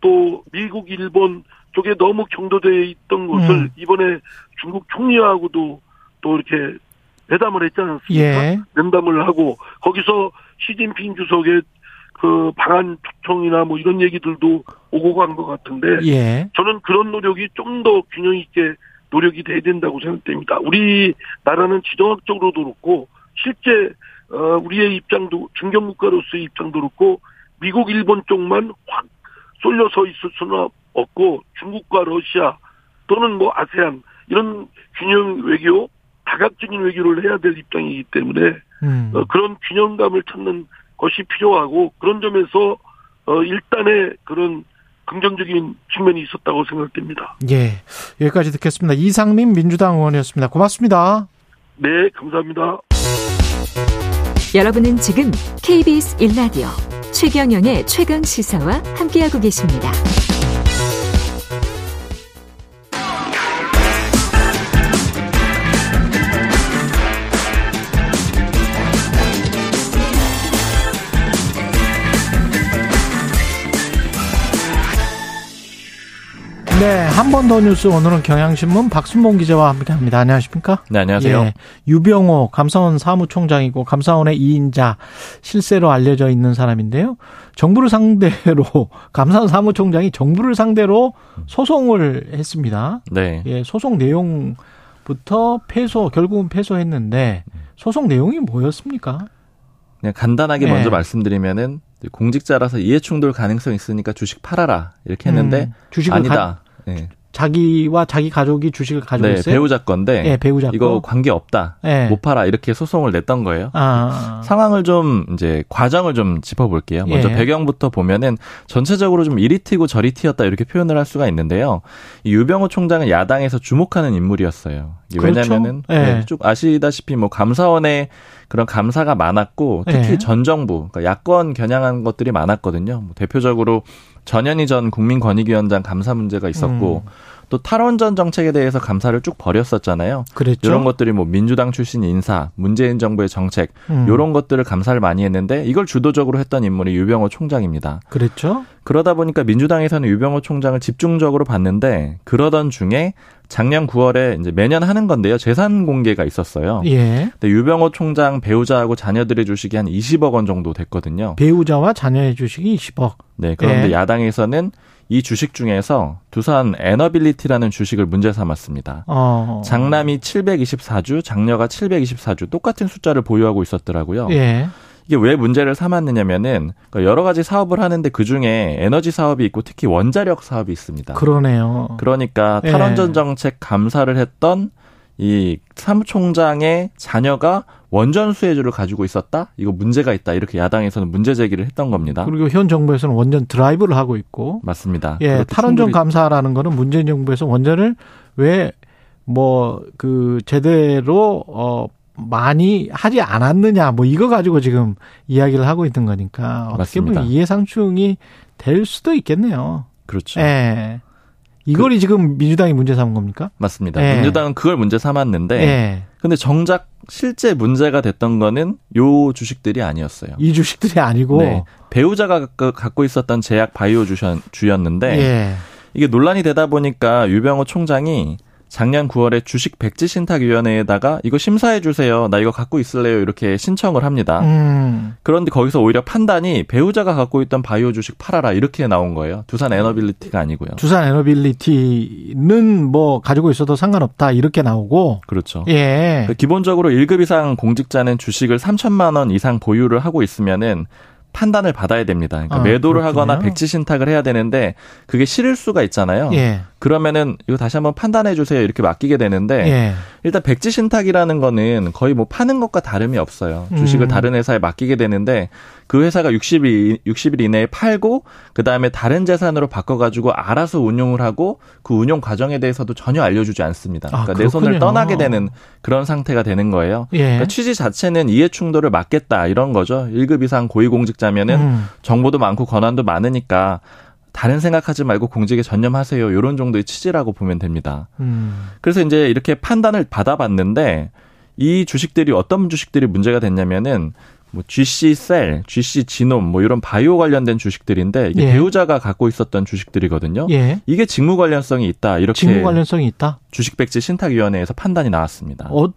또 미국 일본 쪽에 너무 경도되어 있던 것을
음.
이번에 중국 총리하고도 또 이렇게 회담을 했지 않았습니까?
예.
면담을 하고 거기서 시진핑 주석의 그 방한 초청이나 뭐 이런 얘기들도 오고 간 것 같은데
예.
저는 그런 노력이 좀 더 균형 있게 노력이 돼야 된다고 생각됩니다. 우리 나라는 지정학적으로도 그렇고 실제 어, 우리의 입장도 중견 국가로서의 입장도 그렇고 미국 일본 쪽만 확 쏠려 서 있을 수는 없고 중국과 러시아 또는 뭐 아세안 이런 균형 외교 다각적인 외교를 해야 될 입장이기 때문에
음.
어, 그런 균형감을 찾는 것이 필요하고 그런 점에서 어, 일단의 그런 긍정적인 측면이 있었다고 생각됩니다.
예. 여기까지 듣겠습니다. 이상민 민주당 의원이었습니다. 고맙습니다.
네, 감사합니다.
여러분은 지금 KBS 1라디오 최경영의 최강 시사와 함께하고 계십니다.
네, 한 번 더 뉴스 오늘은 경향신문 박순봉 기자와 함께합니다. 안녕하십니까?
네, 안녕하세요. 예,
유병호 감사원 사무총장이고 감사원의 2인자 실세로 알려져 있는 사람인데요. 정부를 상대로 감사원 사무총장이 정부를 상대로 소송을 했습니다.
네.
예, 소송 내용부터 패소 결국은 패소했는데 소송 내용이 뭐였습니까?
그냥 간단하게 네. 먼저 말씀드리면은 공직자라서 이해충돌 가능성이 있으니까 주식 팔아라 이렇게 했는데 음, 주식을 아니다. 가,
네. 자기와 자기 가족이 주식을 가지고 네, 있어요.
배우자 건데
네, 배우자
이거 관계 없다. 네. 못 팔아 이렇게 소송을 냈던 거예요. 아. 상황을 좀 이제 과정을 좀 짚어볼게요. 먼저 예. 배경부터 보면은 전체적으로 좀 이리 튀고 저리 튀었다 이렇게 표현을 할 수가 있는데요. 이 유병호 총장은 야당에서 주목하는 인물이었어요. 그렇죠? 왜냐면은 예. 네, 쭉 아시다시피 뭐 감사원에 그런 감사가 많았고 특히 예. 전 정부 그러니까 야권 겨냥한 것들이 많았거든요. 뭐 대표적으로 전현희 전 국민권익위원장 감사 문제가 있었고 음. 또 탈원전 정책에 대해서 감사를 쭉 벌였었잖아요.
그랬죠.
이런 것들이 뭐 민주당 출신 인사, 문재인 정부의 정책 음. 이런 것들을 감사를 많이 했는데 이걸 주도적으로 했던 인물이 유병호 총장입니다.
그랬죠.
그러다 보니까 민주당에서는 유병호 총장을 집중적으로 봤는데 그러던 중에 작년 9월에 이제 매년 하는 건데요. 재산 공개가 있었어요.
예.
근데 유병호 총장 배우자하고 자녀들의 주식이 한 20억 원 정도 됐거든요.
배우자와 자녀의 주식이 20억.
네. 그런데 예. 야당에서는 이 주식 중에서 두산 에너빌리티라는 주식을 문제 삼았습니다. 어. 장남이 724주, 장녀가 724주 똑같은 숫자를 보유하고 있었더라고요.
예.
이게 왜 문제를 삼았느냐면은 그러니까 여러 가지 사업을 하는데 그 중에 에너지 사업이 있고 특히 원자력 사업이 있습니다.
그러네요.
그러니까 예. 탈원전 정책 감사를 했던 이 사무총장의 자녀가 원전 수혜주를 가지고 있었다? 이거 문제가 있다. 이렇게 야당에서는 문제 제기를 했던 겁니다.
그리고 현 정부에서는 원전 드라이브를 하고 있고.
맞습니다.
예, 탈원전 충분히... 감사라는 거는 문재인 정부에서 원전을 왜 뭐 그 제대로 어 많이 하지 않았느냐 뭐 이거 가지고 지금 이야기를 하고 있는 거니까 어떻게 보면 이해상충이 될 수도 있겠네요.
그렇죠.
예. 이걸이 그, 지금 민주당이 문제 삼은 겁니까?
맞습니다. 예. 민주당은 그걸 문제 삼았는데
예.
근데 정작 실제 문제가 됐던 거는 요 주식들이 아니었어요.
이 주식들이 아니고 네.
배우자가 갖고 있었던 제약 바이오 주였는데
예.
이게 논란이 되다 보니까 유병호 총장이 작년 9월에 주식 백지 신탁 위원회에다가 이거 심사해 주세요. 나 이거 갖고 있을래요. 이렇게 신청을 합니다.
음.
그런데 거기서 오히려 판단이 배우자가 갖고 있던 바이오 주식 팔아라 이렇게 나온 거예요. 두산 에너빌리티가 아니고요.
두산 에너빌리티는 뭐 가지고 있어도 상관없다 이렇게 나오고
그렇죠.
예.
그 기본적으로 1급 이상 공직자는 주식을 3천만 원 이상 보유를 하고 있으면은 판단을 받아야 됩니다. 그러니까 아, 매도를 그렇군요. 하거나 백지 신탁을 해야 되는데 그게 싫을 수가 있잖아요.
예.
그러면은 이거 다시 한번 판단해 주세요 이렇게 맡기게 되는데
예.
일단 백지 신탁이라는 거는 거의 뭐 파는 것과 다름이 없어요. 주식을 음. 다른 회사에 맡기게 되는데 그 회사가 60일 60일 이내에 팔고 그다음에 다른 재산으로 바꿔 가지고 알아서 운용을 하고 그 운용 과정에 대해서도 전혀 알려주지 않습니다.
아,
그러니까 아, 내 손을 떠나게 되는 그런 상태가 되는 거예요.
예.
그러니까 취지 자체는 이해 충돌을 막겠다 이런 거죠. 1급 이상 고위공직자면은 음. 정보도 많고 권한도 많으니까 다른 생각하지 말고 공직에 전념하세요. 이런 정도의 취지라고 보면 됩니다.
음.
그래서 이제 이렇게 판단을 받아봤는데 이 주식들이 어떤 주식들이 문제가 됐냐면은 뭐 GC 셀, GC 지놈 뭐 이런 바이오 관련된 주식들인데 이게 예. 배우자가 갖고 있었던 주식들이거든요.
예.
이게 직무 관련성이 있다. 이렇게
직무 관련성이 있다.
주식백지 신탁위원회에서 판단이 나왔습니다.
어,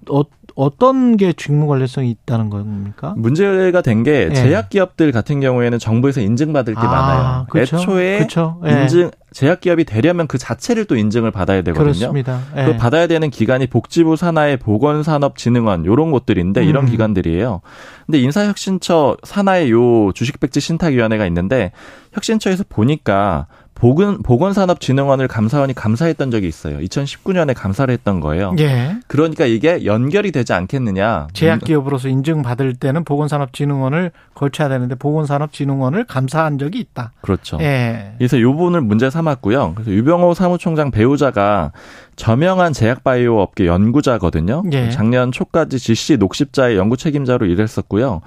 어, 어떤 게 직무 관련성이 있다는 겁니까?
문제가 된게 예. 제약 기업들 같은 경우에는 정부에서 인증받을 게 아,
많아요. 그쵸?
애초에
그쵸?
예. 인증 제약 기업이 되려면 그 자체를 또 인증을 받아야 되거든요.
그렇습니다. 예.
그 받아야 되는 기관이 복지부 산하의 보건산업진흥원 요런 곳들인데 이런 음. 기관들이에요. 근데 인사혁신처 산하의 요 주식백지 신탁위원회가 있는데 혁신처에서 보니까 보건 보건산업진흥원을 감사원이 감사했던 적이 있어요. 2019년에 감사를 했던 거예요.
예.
그러니까 이게 연결이 되지 않겠느냐.
제약기업으로서 인증받을 때는 보건산업진흥원을 거쳐야 되는데 보건산업진흥원을 감사한 적이 있다.
그렇죠.
예.
그래서 이 부분을 문제 삼았고요. 그래서 유병호 사무총장 배우자가 저명한 제약바이오 업계 연구자거든요.
예.
작년 초까지 GC 녹십자의 연구 책임자로 일했었고요.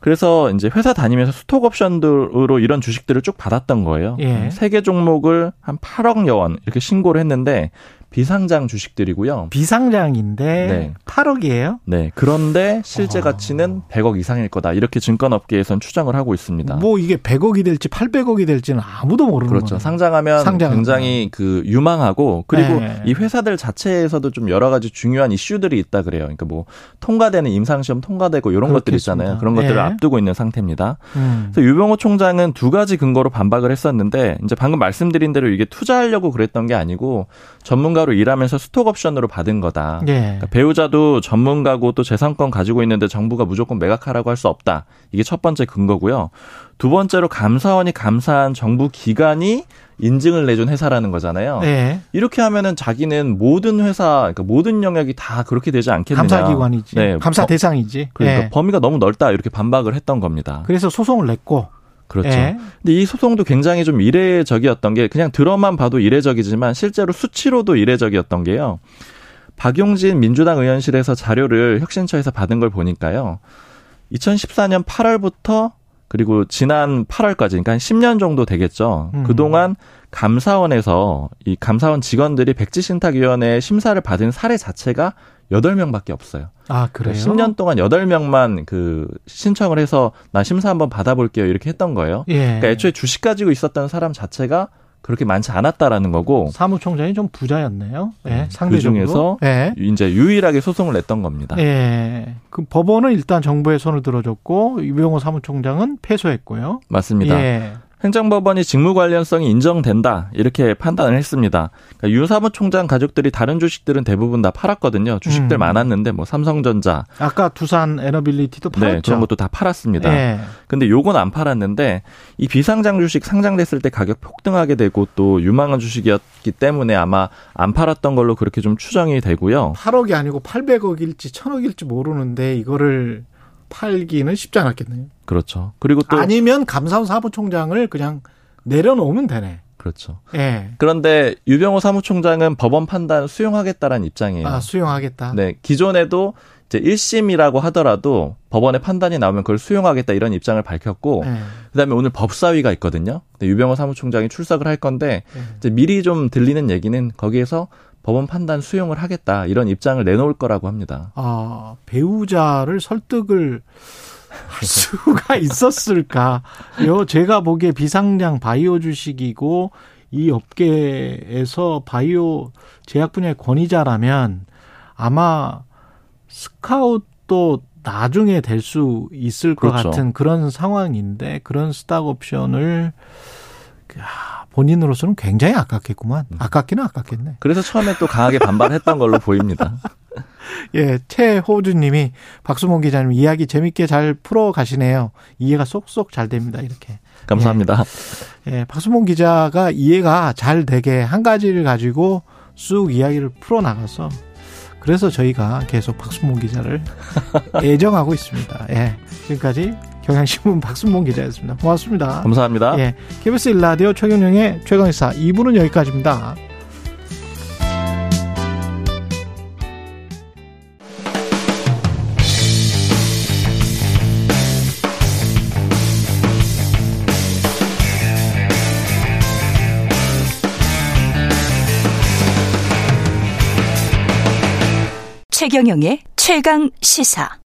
그래서 이제 회사 다니면서 스톡 옵션으로 이런 주식들을 쭉 받았던 거예요.
예.
세개 종목을 한 8억 여 원 이렇게 신고를 했는데 비상장 주식들이고요.
비상장인데 네. 8억이에요?
네. 그런데 실제 아. 가치는 100억 이상일 거다. 이렇게 증권업계에선 추정을 하고 있습니다.
뭐 이게 100억이 될지 800억이 될지는 아무도 모르는
그렇죠. 상장하면 상장하면. 굉장히 그 유망하고 그리고 네. 이 회사들 자체에서도 좀 여러 가지 중요한 이슈들이 있다 그래요. 그러니까 뭐 통과되는 임상시험 통과되고 이런 그렇겠습니다. 것들 있잖아요. 그런 것들을 네. 앞두고 있는 상태입니다. 음. 그래서 유병호 총장은 두 가지 근거로 반박을 했었는데 이제 방금 말씀드린 대로 이게 투자하려고 그랬던 게 아니고 전문가 로 일하면서 스톡 옵션으로 받은 거다. 네. 그러니까 배우자도 전문가고 또 재산권 가지고 있는데 정부가 무조건 매각하라고 할 수 없다. 이게 첫 번째 근거고요. 두 번째로 감사원이 감사한 정부 기관이 인증을 내준 회사라는 거잖아요. 네. 이렇게 하면은 자기는 모든 회사, 그러니까 모든 영역이 다 그렇게 되지 않겠느냐.
감사기관이지. 네. 감사 대상이지.
그러니까 네. 범위가 너무 넓다 이렇게 반박을 했던 겁니다.
그래서 소송을 냈고.
그렇죠. 네. 근데 이 소송도 굉장히 좀 이례적이었던 게 그냥 들어만 봐도 이례적이지만 실제로 수치로도 이례적이었던 게요. 박용진 민주당 의원실에서 자료를 혁신처에서 받은 걸 보니까요. 2014년 8월부터 그리고 지난 8월까지 그러니까 한 10년 정도 되겠죠. 음. 그동안 감사원에서 이 감사원 직원들이 백지신탁위원회 심사를 받은 사례 자체가 8명밖에 없어요.
아, 그래요?
10년 동안 8명만 그 신청을 해서 나 심사 한번 받아볼게요. 이렇게 했던 거예요. 예. 그러니까 애초에 주식 가지고 있었던 사람 자체가 그렇게 많지 않았다라는 거고
사무총장이 좀 부자였네요. 예, 네,
상대적으로. 그 중에서 예. 이제 유일하게 소송을 냈던 겁니다.
예. 그 법원은 일단 정부의 손을 들어줬고 유병호 사무총장은 패소했고요.
맞습니다. 예. 행정법원이 직무 관련성이 인정된다 이렇게 판단을 했습니다. 그러니까 유 사무 총장 가족들이 다른 주식들은 대부분 다 팔았거든요. 주식들 음. 많았는데 뭐 삼성전자,
아까 두산 에너빌리티도 팔았죠.
네, 그런 것도 다 팔았습니다. 네. 근데 요건 안 팔았는데 이 비상장 주식 상장됐을 때 가격 폭등하게 되고 또 유망한 주식이었기 때문에 아마 안 팔았던 걸로 그렇게 좀 추정이 되고요.
8억이 아니고 800억일지 1000억일지 모르는데 이거를 팔기는 쉽지 않았겠네요.
그렇죠. 그리고 또
아니면 감사원 사무총장을 그냥 내려놓으면 되네.
그렇죠. 예. 그런데 유병호 사무총장은 법원 판단 수용하겠다라는 입장이에요.
아, 수용하겠다.
네. 기존에도 이제 1심이라고 하더라도 법원의 판단이 나오면 그걸 수용하겠다 이런 입장을 밝혔고 네. 그다음에 오늘 법사위가 있거든요. 유병호 사무총장이 출석을 할 건데 네. 이제 미리 좀 들리는 얘기는 거기에서 법원 판단 수용을 하겠다 이런 입장을 내놓을 거라고 합니다.
아 배우자를 설득을 할 수가 있었을까? 요 제가 보기에 비상장 바이오 주식이고 이 업계에서 바이오 제약 분야의 권위자라면 아마 스카웃도 나중에 될 수 있을 것 그렇죠. 같은 그런 상황인데 그런 스탁 옵션을 본인으로서는 굉장히 아깝겠구만. 음. 아깝기는 아깝겠네.
그래서 처음에 또 강하게 반발했던 걸로 보입니다.
예, 최호주님이 박수몽 기자님 이야기 재밌게 잘 풀어 가시네요. 이해가 쏙쏙 잘 됩니다. 이렇게.
감사합니다.
예, 예 박수몽 기자가 이해가 잘 되게 한 가지를 가지고 쑥 이야기를 풀어 나가서 그래서 저희가 계속 박수몽 기자를 애정하고 있습니다. 예, 지금까지 경향신문 박순봉 기자였습니다. 고맙습니다.
감사합니다.
예, KBS 일라디오 최경영의 최강의사 2부는 여기까지입니다.
최경영의 최강 시사.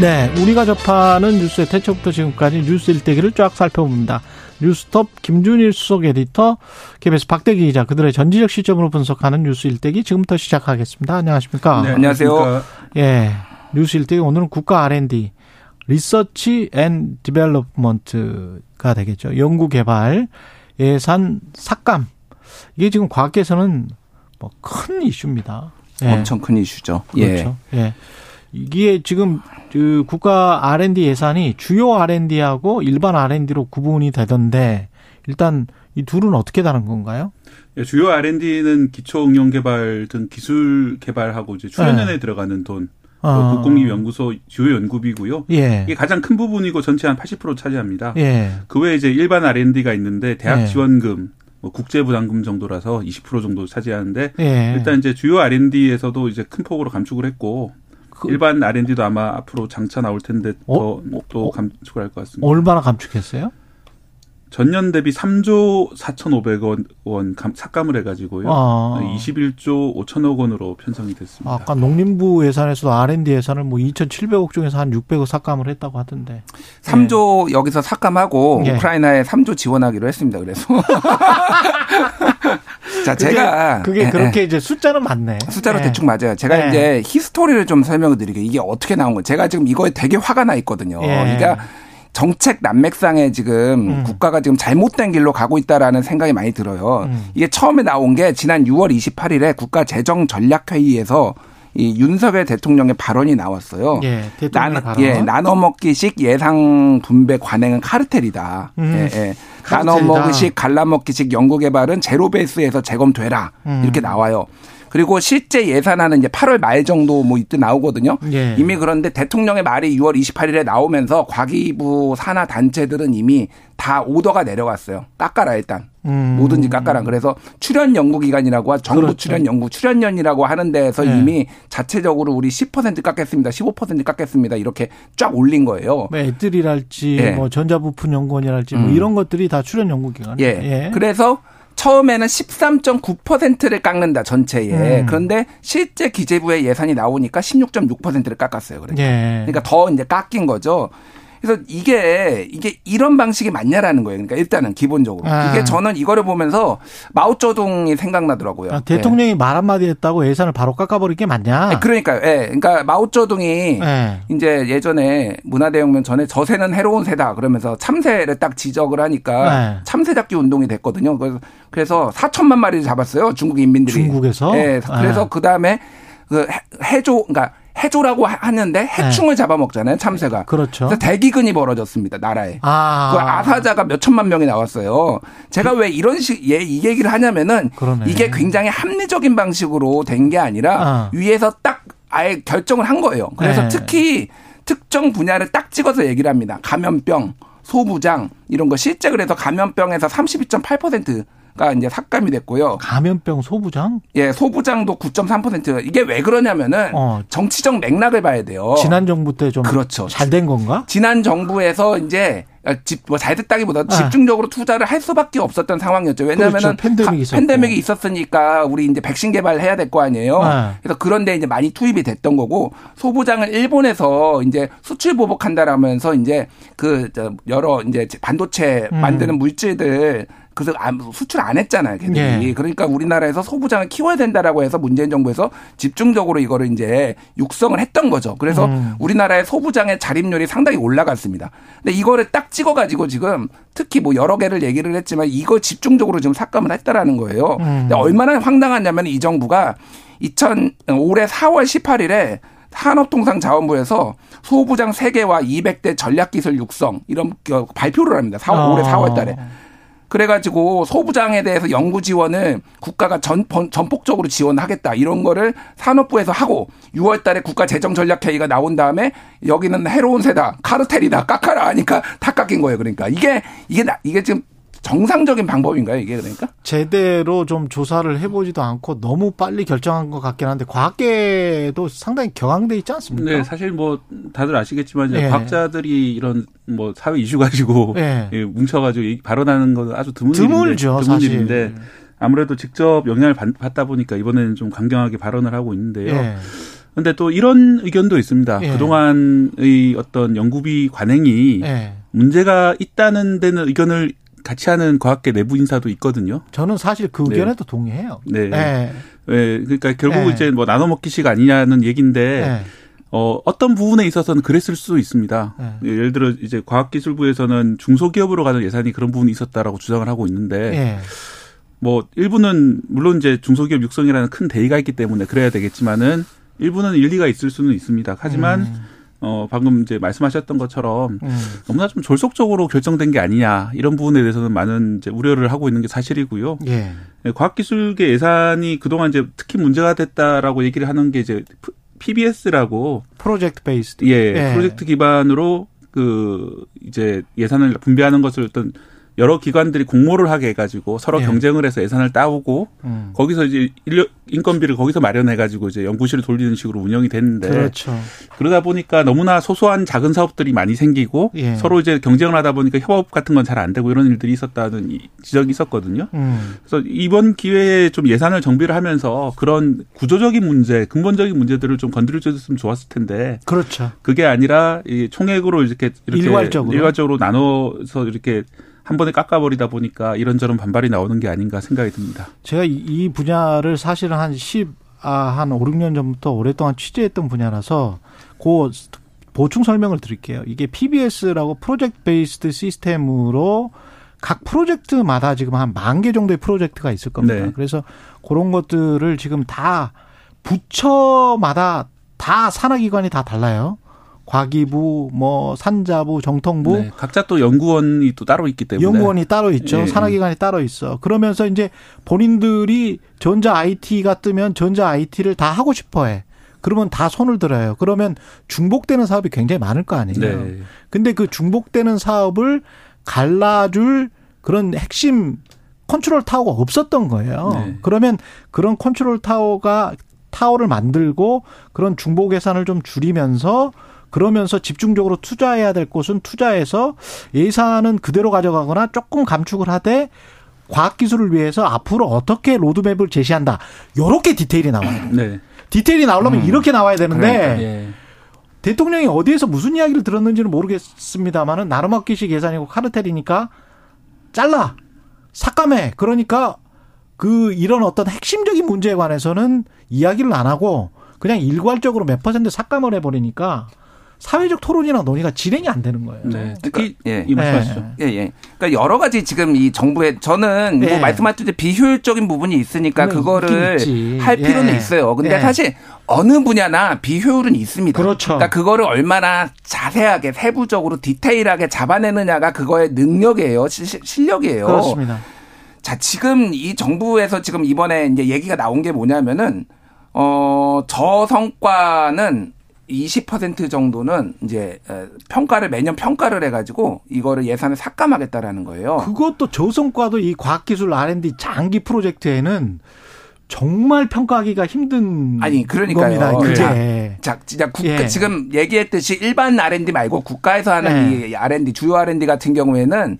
네, 우리가 접하는 뉴스의 태초부터 지금까지 뉴스 일대기를 쫙 살펴봅니다. 뉴스톱 김준일 수석 에디터, KBS 박대기 기자, 그들의 전지적 시점으로 분석하는 뉴스 일대기 지금부터 시작하겠습니다. 안녕하십니까?
네, 안녕하세요.
예, 뉴스 일대기 오늘은 국가 R&D, Research and Development가 되겠죠. 연구 개발 예산 삭감. 이게 지금 과학계에서는 뭐 큰 이슈입니다.
예. 엄청 큰 이슈죠.
그렇죠. 예. 예. 이게 지금 그 국가 R&D 예산이 주요 R&D하고 일반 R&D로 구분이 되던데 일단 이 둘은 어떻게 다른 건가요?
예, 주요 R&D는 기초 응용 개발 등 기술 개발하고 이제 출연연에 네. 들어가는 돈 어. 국공립연구소 주요 연구비고요. 예. 이게 가장 큰 부분이고 전체 한 80% 차지합니다. 예. 그 외에 이제 일반 R&D가 있는데 대학 예. 지원금, 뭐 국제 부담금 정도라서 20% 정도 차지하는데 예. 일단 이제 주요 R&D에서도 이제 큰 폭으로 감축을 했고 그 일반 R&D도 아마 앞으로 장차 나올 텐데 어? 더또 어? 감축을 할 것 같습니다.
얼마나 감축했어요?
전년 대비 3조 4,500억 원 삭감을 해가지고요. 아. 21조 5천억 원으로 편성이 됐습니다.
아까 농림부 예산에서도 R&D 예산을 뭐 2,700억 중에서 한 600억 삭감을 했다고 하던데.
3조 네. 여기서 삭감하고 네. 우크라이나에 3조 지원하기로 했습니다. 그래서. 자,
그게,
제가
그게 예, 그렇게 예. 이제 숫자는 맞네.
숫자로 예. 대충 맞아요. 제가 예. 이제 히스토리를 좀 설명을 드리게 이게 어떻게 나온 거예요. 제가 지금 이거에 되게 화가 나 있거든요. 예. 그러니까 정책 난맥상에 지금 음. 국가가 지금 잘못된 길로 가고 있다라는 생각이 많이 들어요. 음. 이게 처음에 나온 게 지난 6월 28일에 국가 재정 전략 회의에서 이 윤석열 대통령의 발언이 나왔어요.
예, 대통령
발언. 예, 나눠 먹기식 예상 분배 관행은 카르텔이다. 음. 예, 예. 나눠 먹기식 갈라 먹기식 연구 개발은 제로 베이스에서 재검토해라. 음. 이렇게 나와요. 그리고 실제 예산안은 이제 8월 말 정도 뭐 이때 나오거든요. 예. 이미 그런데 대통령의 말이 6월 28일에 나오면서 과기부 산하 단체들은 이미 다 오더가 내려갔어요. 깎아라 일단. 음. 뭐든지 깎아라. 그래서 출연 연구 기관이라고 정부 그렇죠. 출연 연구 출연연이라고 하는 데에서 네. 이미 자체적으로 우리 10% 깎겠습니다. 15% 깎겠습니다. 이렇게 쫙 올린 거예요.
뭐 애들이랄지 예. 뭐 전자부품 연구원이랄지 뭐 음. 이런 것들이 다 출연 연구 기관.
예. 예. 그래서 처음에는 13.9%를 깎는다 전체에. 음. 그런데 실제 기재부의 예산이 나오니까 16.6%를 깎았어요. 그러니까. 예. 그러니까 더 이제 깎인 거죠. 그래서 이게 이게 이런 방식이 맞냐라는 거예요. 그러니까 일단은 기본적으로 아. 이게 저는 이거를 보면서 마오쩌둥이 생각나더라고요. 아,
대통령이 네. 말 한마디 했다고 예산을 바로 깎아버린 게 맞냐?
네, 그러니까, 예. 그러니까 마오쩌둥이 네. 이제 예전에 문화대혁명 전에 저세는 해로운 새다 그러면서 참새를 딱 지적을 하니까 참새 잡기 운동이 됐거든요. 그래서 그래서 4천만 마리를 잡았어요. 중국 인민들이.
중국에서?
예. 그래서 그 다음에 그 해조, 그러니까 해조라고 하는데 해충을 네. 잡아먹잖아요 참새가.
그렇죠.
그래서 대기근이 벌어졌습니다 나라에. 아. 그 아사자가 몇 천만 명이 나왔어요. 제가 왜 이런 식, 예, 이 얘기를 하냐면은 그러네. 이게 굉장히 합리적인 방식으로 된 게 아니라 아. 위에서 딱 아예 결정을 한 거예요. 그래서 네. 특히 특정 분야를 딱 찍어서 얘기를 합니다. 감염병, 소부장 이런 거 실제 그래서 감염병에서 32.8% 가 이제 삭감이 됐고요.
감염병 소부장?
예, 소부장도 9.3% 이게 왜 그러냐면은 어. 정치적 맥락을 봐야 돼요.
지난 정부 때 좀 그렇죠. 잘 된 건가?
지난 정부에서 이제 뭐잘 됐다기보다 아. 집중적으로 투자를 할 수밖에 없었던 상황이었죠. 왜냐하면 그렇죠.
팬데믹이,
팬데믹이 있었으니까 우리 이제 백신 개발해야 될 거 아니에요. 아. 그래서 그런데 이제 많이 투입이 됐던 거고 소부장을 일본에서 이제 수출 보복한다라면서 이제 그 여러 이제 반도체 음. 만드는 물질들 그래서 수출 안 했잖아요, 걔들이. 예. 그러니까 우리나라에서 소부장을 키워야 된다라고 해서 문재인 정부에서 집중적으로 이거를 이제 육성을 했던 거죠. 그래서 음. 우리나라의 소부장의 자립률이 상당히 올라갔습니다. 근데 이거를 딱 찍어가지고 지금 특히 뭐 여러 개를 얘기를 했지만 이거 집중적으로 지금 삭감을 했다라는 거예요. 음. 근데 얼마나 황당하냐면 이 정부가 2000 올해 4월 18일에 산업통상자원부에서 소부장 3개와 200대 전략기술 육성 이런 발표를 합니다. 4월, 아. 올해 4월 달에. 그래가지고 소부장에 대해서 연구 지원을 국가가 전, 전폭적으로 지원하겠다. 이런 거를 산업부에서 하고 6월 달에 국가 재정 전략 회의가 나온 다음에 여기는 해로운 새다. 카르텔이다. 깎아라 하니까 다 깎인 거예요. 그러니까 이게 이게 이게 지금 정상적인 방법인가요, 이게 그러니까?
제대로 좀 조사를 해보지도 않고 너무 빨리 결정한 것 같긴 한데 과학계도 상당히 격앙돼 있지 않습니까?
네, 사실 뭐 다들 아시겠지만 네. 과학자들이 이런 뭐 사회 이슈 가지고 네. 뭉쳐가지고 발언하는 건 아주 드문
드물죠,
드문 일인데 아무래도 직접 영향을 받다 보니까 이번에는 좀 강경하게 발언을 하고 있는데요. 네. 근데 또 이런 의견도 있습니다. 예. 그동안의 어떤 연구비 관행이 예. 문제가 있다는 데는 의견을 같이 하는 과학계 내부 인사도 있거든요.
저는 사실 그 네. 의견에도 네. 동의해요.
네. 네. 네. 그러니까 결국 네. 이제 뭐 나눠 먹기식 아니냐는 얘기인데 네. 어, 어떤 부분에 있어서는 그랬을 수도 있습니다. 네. 예를 들어 이제 과학기술부에서는 중소기업으로 가는 예산이 그런 부분이 있었다라고 주장을 하고 있는데 뭐 일부는 물론 이제 중소기업 육성이라는 큰 대의가 있기 때문에 그래야 되겠지만은 일부는 일리가 있을 수는 있습니다. 하지만 음. 어, 방금 이제 말씀하셨던 것처럼 음. 너무나 좀 졸속적으로 결정된 게 아니냐 이런 부분에 대해서는 많은 이제 우려를 하고 있는 게 사실이고요. 예. 네, 과학기술계 예산이 그동안 이제 특히 문제가 됐다라고 얘기를 하는 게 이제 PBS라고
Project Based
예, 예. 프로젝트 기반으로 그 이제 예산을 분배하는 것을 어떤 여러 기관들이 공모를 하게 해가지고 서로 예. 경쟁을 해서 예산을 따오고 음. 거기서 이제 인력 인건비를 거기서 마련해가지고 이제 연구실을 돌리는 식으로 운영이 됐는데
그렇죠.
그러다 보니까 너무나 소소한 작은 사업들이 많이 생기고 예. 서로 이제 경쟁을 하다 보니까 협업 같은 건 잘 안 되고 이런 일들이 있었다는 지적이 있었거든요. 음. 그래서 이번 기회에 좀 예산을 정비를 하면서 그런 구조적인 문제, 근본적인 문제들을 좀 건드려 줬으면 좋았을 텐데
그렇죠.
그게 아니라 이 총액으로 이렇게 이렇게 일괄적으로, 일괄적으로 나눠서 이렇게 한 번에 깎아버리다 보니까 이런저런 반발이 나오는 게 아닌가 생각이 듭니다.
제가 이 분야를 사실은 한 10, 아, 한 5, 6년 전부터 오랫동안 취재했던 분야라서 그 보충 설명을 드릴게요. 이게 PBS라고 프로젝트 베이스드 시스템으로 각 프로젝트마다 지금 한 만 개 정도의 프로젝트가 있을 겁니다. 네. 그래서 그런 것들을 지금 다 부처마다 다 산하기관이 다 달라요. 과기부, 뭐 산자부, 정통부 네,
각자 또 연구원이 또 따로 있기 때문에
연구원이 따로 있죠. 예. 산하기관이 따로 있어. 그러면서 이제 본인들이 전자 IT가 뜨면 전자 IT를 다 하고 싶어해. 그러면 다 손을 들어요. 그러면 중복되는 사업이 굉장히 많을 거 아니에요. 네. 근데 그 중복되는 사업을 갈라줄 그런 핵심 컨트롤 타워가 없었던 거예요. 네. 그러면 그런 컨트롤 타워가 타워를 만들고 그런 중복 예산을 좀 줄이면서 그러면서 집중적으로 투자해야 될 곳은 투자해서 예산은 그대로 가져가거나 조금 감축을 하되 과학기술을 위해서 앞으로 어떻게 로드맵을 제시한다. 요렇게 디테일이 나와야 돼요. 네. 디테일이 나오려면 음. 이렇게 나와야 되는데 그러니까, 예. 대통령이 어디에서 무슨 이야기를 들었는지는 모르겠습니다만은 나름학기식 예산이고 카르텔이니까 잘라 삭감해 그러니까 그 이런 어떤 핵심적인 문제에 관해서는 이야기를 안 하고 그냥 일괄적으로 몇 퍼센트 삭감을 해버리니까 사회적 토론이나 논의가 진행이 안 되는 거예요.
네. 특히 예, 이 말씀하시죠. 예, 예. 그러니까 여러 가지 지금 이 정부의 저는 뭐 예. 뭐 말씀하셨듯이 비효율적인 부분이 있으니까 그거를 할 필요는 예. 있어요. 근데 예. 사실 어느 분야나 비효율은 있습니다.
그렇죠.
그러니까 그거를 얼마나 자세하게 세부적으로 디테일하게 잡아내느냐가 그거의 능력이에요. 시, 실력이에요.
그렇습니다.
자, 지금 이 정부에서 지금 이번에 이제 얘기가 나온 게 뭐냐면은 어, 저 성과는 20% 정도는 이제 평가를 매년 평가를 해가지고 이거를 예산을 삭감하겠다라는 거예요.
그것도 조성과도 이 과학기술 R&D 장기 프로젝트에는 정말 평가하기가 힘든
아니 그러니까요.
겁니다.
그게 자, 진짜 국, 예. 지금 얘기했듯이 일반 R&D 말고 국가에서 하는 예. 이 R&D 주요 R&D 같은 경우에는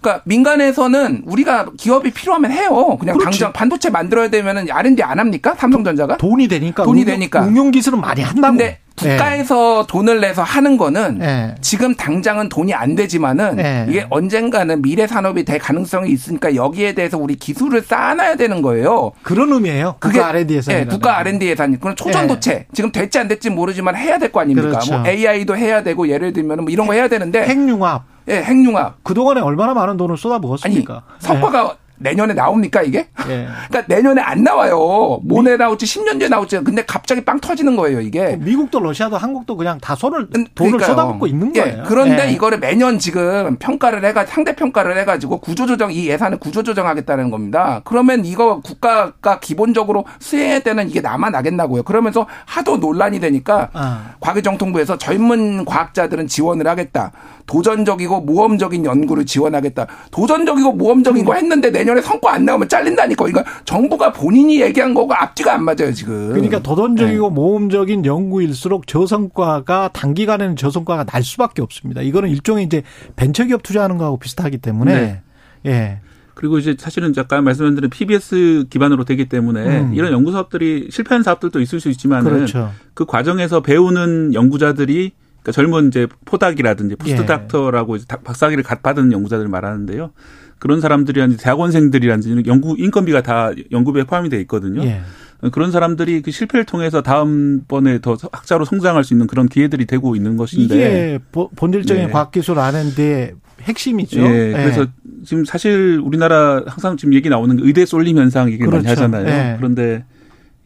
그러니까 민간에서는 우리가 기업이 필요하면 해요. 그냥 그렇지. 당장 반도체 만들어야 되면은 R&D 안 합니까? 삼성전자가
돈이 되니까
돈이 되니까
응용 기술은 많이 한다고.
근데 국가에서 네. 돈을 내서 하는 거는 네. 지금 당장은 돈이 안 되지만은 네. 이게 언젠가는 미래 산업이 될 가능성이 있으니까 여기에 대해서 우리 기술을 쌓아놔야 되는 거예요.
그런 의미예요. 국가 R&D 예산.
네, 국가 R&D 예산. 그건 초전도체. 지금 될지 안 될지 모르지만 해야 될 거 아닙니까? 그렇죠. 뭐 AI도 해야 되고 예를 들면 뭐 이런 거 해야 되는데
핵융합.
예, 핵융합.
그동안에 얼마나 많은 돈을 쏟아부었습니까? 아니,
성과가 내년에 나옵니까 이게? 예. 그러니까 내년에 안 나와요. 모네 나올지 10년 뒤에 나올지. 근데 갑자기 빵 터지는 거예요 이게.
미국도 러시아도 한국도 그냥 다 손을 돈을 그러니까요. 쏟아붓고 있는 예, 거예요.
예. 그런데 예. 이거를 매년 지금 평가를 해가 상대 평가를 해가지고 구조조정 이 예산을 구조조정하겠다는 겁니다. 그러면 이거 국가가 기본적으로 수행해야 되는 이게 남아 나겠나고요. 그러면서 하도 논란이 되니까 아. 과기정통부에서 젊은 과학자들은 지원을 하겠다. 도전적이고 모험적인 연구를 지원하겠다. 도전적이고 모험적인 거 했는데 내년에 성과 안 나오면 잘린다니까. 그러니까 정부가 본인이 얘기한 거고 앞뒤가 안 맞아요, 지금.
그러니까 도전적이고 네. 모험적인 연구일수록 저성과가 단기간에는 저성과가 날 수밖에 없습니다. 이거는 일종의 이제 벤처기업 투자하는 거하고 비슷하기 때문에 네. 예.
그리고 이제 사실은 잠깐 말씀드린 PBS 기반으로 되기 때문에 음. 이런 연구 사업들이 실패한 사업들도 있을 수 있지만 그렇죠. 그 과정에서 배우는 연구자들이 그러니까 젊은 이제 postdoc이라든지 post doctor라고 예. 박사학위를 받은 연구자들을 말하는데요. 그런 사람들이 대학원생들이라든지 연구 인건비가 다 연구비에 포함이 돼 있거든요. 예. 그런 사람들이 그 실패를 통해서 다음번에 더 학자로 성장할 수 있는 그런 기회들이 되고 있는 것인데
이게 본질적인 네. 과학기술 아는데 핵심이죠.
예. 그래서 예. 지금 사실 우리나라 항상 지금 얘기 나오는 의대 쏠림 현상 얘기를 그렇죠. 많이 하잖아요. 예. 그런데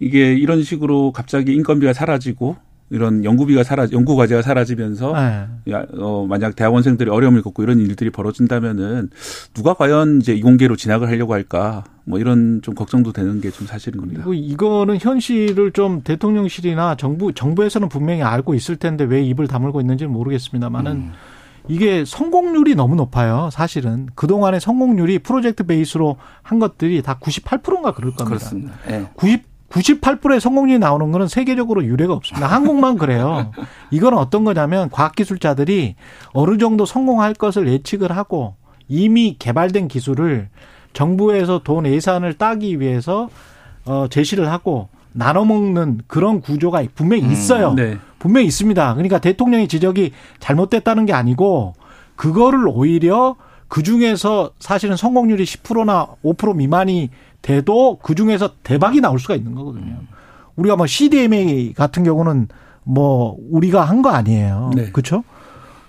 이게 이런 식으로 갑자기 인건비가 사라지고 이런 연구비가 사라 연구 과제가 사라지면서 네. 어, 만약 대학원생들이 어려움을 겪고 이런 일들이 벌어진다면은 누가 과연 이제 이공계로 진학을 하려고 할까 뭐 이런 좀 걱정도 되는 게 좀 사실입니다.
그리고 이거는 현실을 좀 대통령실이나 정부 정부에서는 분명히 알고 있을 텐데 왜 입을 다물고 있는지는 모르겠습니다만은 음. 이게 성공률이 너무 높아요. 사실은 그동안의 성공률이 프로젝트 베이스로 한 것들이 다 98%인가 그럴 겁니다.
그렇습니다. 네.
90 98%의 성공률이 나오는 거는 세계적으로 유례가 없습니다. 한국만 그래요. 이건 어떤 거냐면 과학기술자들이 어느 정도 성공할 것을 예측을 하고 이미 개발된 기술을 정부에서 돈 예산을 따기 위해서 어 제시를 하고 나눠 먹는 그런 구조가 분명히 음, 있어요. 음, 네. 분명히 있습니다. 그러니까 대통령의 지적이 잘못됐다는 게 아니고 그거를 오히려 그 중에서 사실은 성공률이 10%나 5% 미만이 돼도 그 중에서 대박이 나올 수가 있는 거거든요. 우리가 뭐 CDMA 같은 경우는 뭐 우리가 한 거 아니에요. 네. 그렇죠?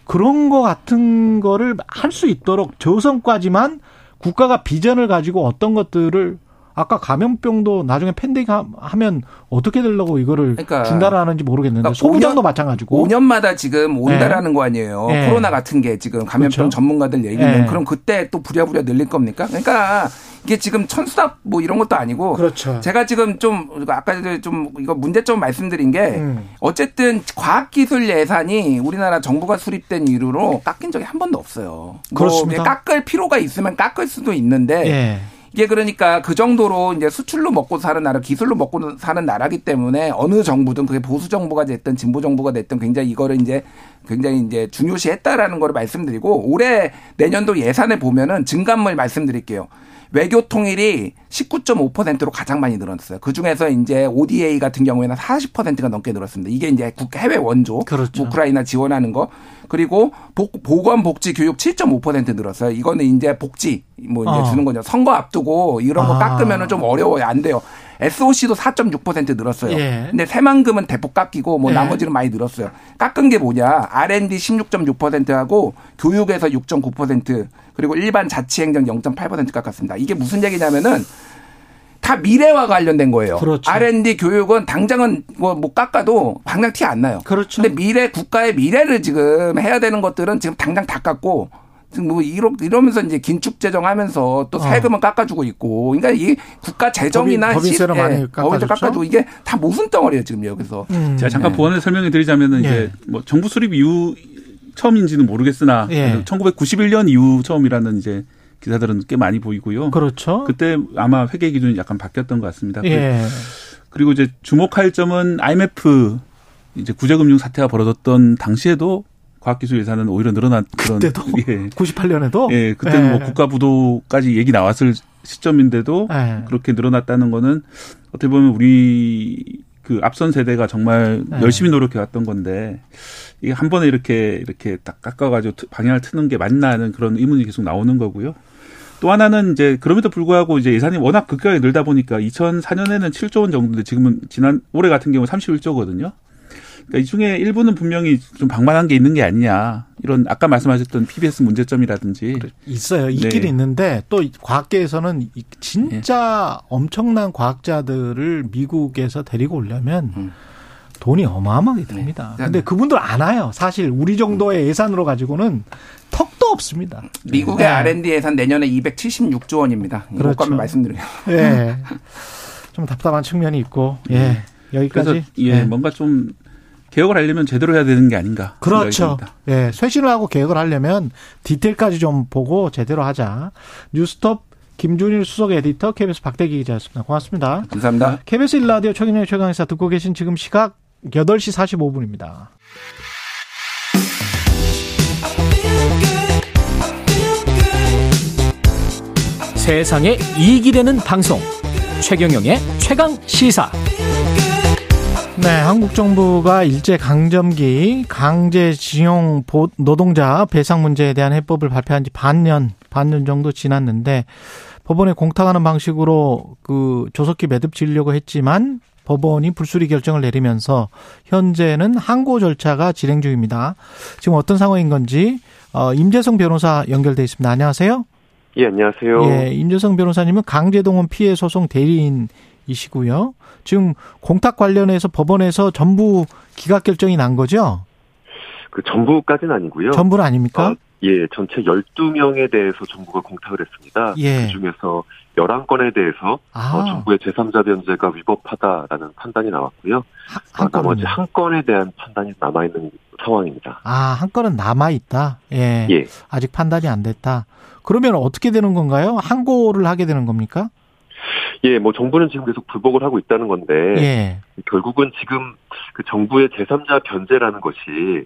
그런 거 같은 거를 할 수 있도록 저성까지만 국가가 비전을 가지고 어떤 것들을 아까 감염병도 나중에 팬데믹 하면 어떻게 되려고 이거를 그러니까 중단하는지 모르겠는데 그러니까 소부장도 마찬가지고
5년마다 지금 온다라는 네. 거 아니에요. 네. 코로나 같은 게 지금 감염병 그렇죠. 전문가들 얘기는 네. 그럼 그때 또 부랴부랴 늘릴 겁니까? 그러니까 이게 지금 천수답 뭐 이런 것도 아니고
그렇죠.
제가 지금 좀 아까 좀 이거 문제점 말씀드린 게 음. 어쨌든 과학기술 예산이 우리나라 정부가 수립된 이후로 깎인 적이 한 번도 없어요. 뭐
그렇습니다.
뭐 깎을 필요가 있으면 깎을 수도 있는데 예. 이게 그러니까 그 정도로 이제 수출로 먹고 사는 나라, 기술로 먹고 사는 나라기 때문에 어느 정부든 그게 보수 정부가 됐든 진보 정부가 됐든 굉장히 이거를 이제 굉장히 이제 중요시했다라는 거를 말씀드리고 올해 내년도 예산을 보면은 증감을 말씀드릴게요. 외교 통일이 19.5%로 가장 많이 늘었어요. 그 중에서 이제 ODA 같은 경우에는 40%가 넘게 늘었습니다. 이게 이제 해외 원조, 그렇죠. 우크라이나 지원하는 거, 그리고 복, 보건 복지 교육 7.5% 늘었어요. 이거는 이제 복지 뭐 이제 어. 주는 거죠. 선거 앞두고 이런 거 아. 깎으면은 좀 어려워요. 안 돼요. SOC도 4.6% 늘었어요. 예. 근데 새만금은 대폭 깎이고 뭐 예. 나머지는 많이 늘었어요. 깎은 게 뭐냐? R&D 16.6%하고 교육에서 6.9% 그리고 일반 자치행정 0.8% 깎았습니다. 이게 무슨 얘기냐면은 다 미래와 관련된 거예요. 그렇죠. R&D 교육은 당장은 뭐, 뭐 깎아도 당장 티 안 나요.
그렇죠.
근데 미래 국가의 미래를 지금 해야 되는 것들은 지금 당장 다 깎고 뭐 이러, 이러면서 이제 긴축 재정하면서 또 어. 세금은 어. 깎아주고 있고, 그러니까 이 국가 재정이나
법인, 세를 많이 깎아주죠.
깎아주고 이게 다 모순 덩어리예요 지금 여기서.
음. 제가 잠깐 네. 보완을 설명해 드리자면은 예. 이제 뭐 정부 수립 이후 처음인지는 모르겠으나 예. 1991년 이후 처음이라는 이제 기사들은 꽤 많이 보이고요.
그렇죠.
그때 아마 회계 기준이 약간 바뀌었던 것 같습니다. 예. 그리고 이제 주목할 점은 IMF 이제 구제금융 사태가 벌어졌던 당시에도 과학기술 예산은 오히려 늘어난
그런 그때도 예. 98년에도
예 그때는 뭐 예. 뭐 국가 부도까지 얘기 나왔을 시점인데도 예. 그렇게 늘어났다는 거는 어떻게 보면 우리 그 앞선 세대가 정말 예. 열심히 노력해 왔던 건데 이게 한 번에 이렇게 이렇게 딱 깎아가지고 방향을 트는 게 맞나 하는 그런 의문이 계속 나오는 거고요. 또 하나는 이제 그럼에도 불구하고 이제 예산이 워낙 급격하게 늘다 보니까 2004년에는 7조 원 정도인데 지금은 지난 올해 같은 경우 31조거든요. 그러니까 이 중에 일부는 분명히 좀 방만한 게 있는 게 아니냐. 이런 아까 말씀하셨던 PBS 문제점이라든지
있어요. 있긴 네. 있는데 또 과학계에서는 진짜 네. 엄청난 과학자들을 미국에서 데리고 오려면 음. 돈이 어마어마하게 듭니다. 네. 근데 그분들 안 와요. 사실 우리 정도의 예산으로 가지고는 턱도 없습니다.
미국의 네. R&D 예산 내년에 276조 원입니다. 그렇죠. 말씀드려요.
예. 좀 답답한 측면이 있고, 예. 여기까지.
예, 예. 뭔가 좀 개혁을 하려면 제대로 해야 되는 게 아닌가.
그렇죠. 예. 쇄신을 하고 개혁을 하려면 디테일까지 좀 보고 제대로 하자. 뉴스톱 김준일 수석 에디터, KBS 박대기 기자였습니다. 고맙습니다.
감사합니다.
KBS 일라디오 최근의 최강의사 듣고 계신 지금 시각 8시 45분입니다.
세상에 이익이 되는 방송 최경영의 최강 시사
네, 한국 정부가 일제 강점기 강제징용 노동자 배상 문제에 대한 해법을 발표한 지 반년 반년 정도 지났는데 법원에 공탁하는 방식으로 그 조속히 매듭 지으려고 했지만 법원이 불수리 결정을 내리면서 현재는 항고 절차가 진행 중입니다. 지금 어떤 상황인 건지 어, 임재성 변호사 연결돼 있습니다. 안녕하세요.
예, 안녕하세요.
예, 임재성 변호사님은 강제동원 피해 소송 대리인이시고요. 지금 공탁 관련해서 법원에서 전부 기각 결정이 난 거죠?
그 전부까지는 아니고요.
전부는 아닙니까? 어,
예, 전체 12명에 대해서 정부가 공탁을 했습니다. 예. 그중에서 11건에 대해서 아. 어, 정부의 제3자 변제가 위법하다라는 판단이 나왔고요. 한, 한 어, 나머지 한 건에 대한 판단이 남아있는 상황입니다.
아, 한 건은 남아 있다. 예. 예. 아직 판단이 안 됐다. 그러면 어떻게 되는 건가요? 항고를 하게 되는 겁니까?
예, 뭐 정부는 지금 계속 불복을 하고 있다는 건데 예. 결국은 지금 그 정부의 제3자 변제라는 것이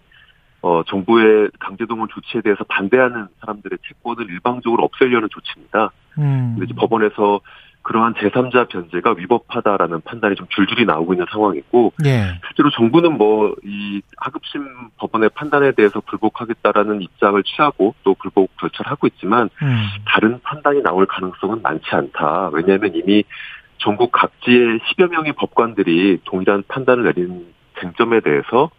어 정부의 강제동원 조치에 대해서 반대하는 사람들의 채권을 일방적으로 없애려는 조치입니다. 음. 근데 법원에서 그러한 제3자 변제가 위법하다라는 판단이 좀 줄줄이 나오고 있는 상황이고 예. 실제로 정부는 뭐 이 하급심 법원의 판단에 대해서 불복하겠다라는 입장을 취하고 또 불복 절차를 하고 있지만 음. 다른 판단이 나올 가능성은 많지 않다. 왜냐하면 이미 전국 각지의 10여 명의 법관들이 동일한 판단을 내린 쟁점에 대해서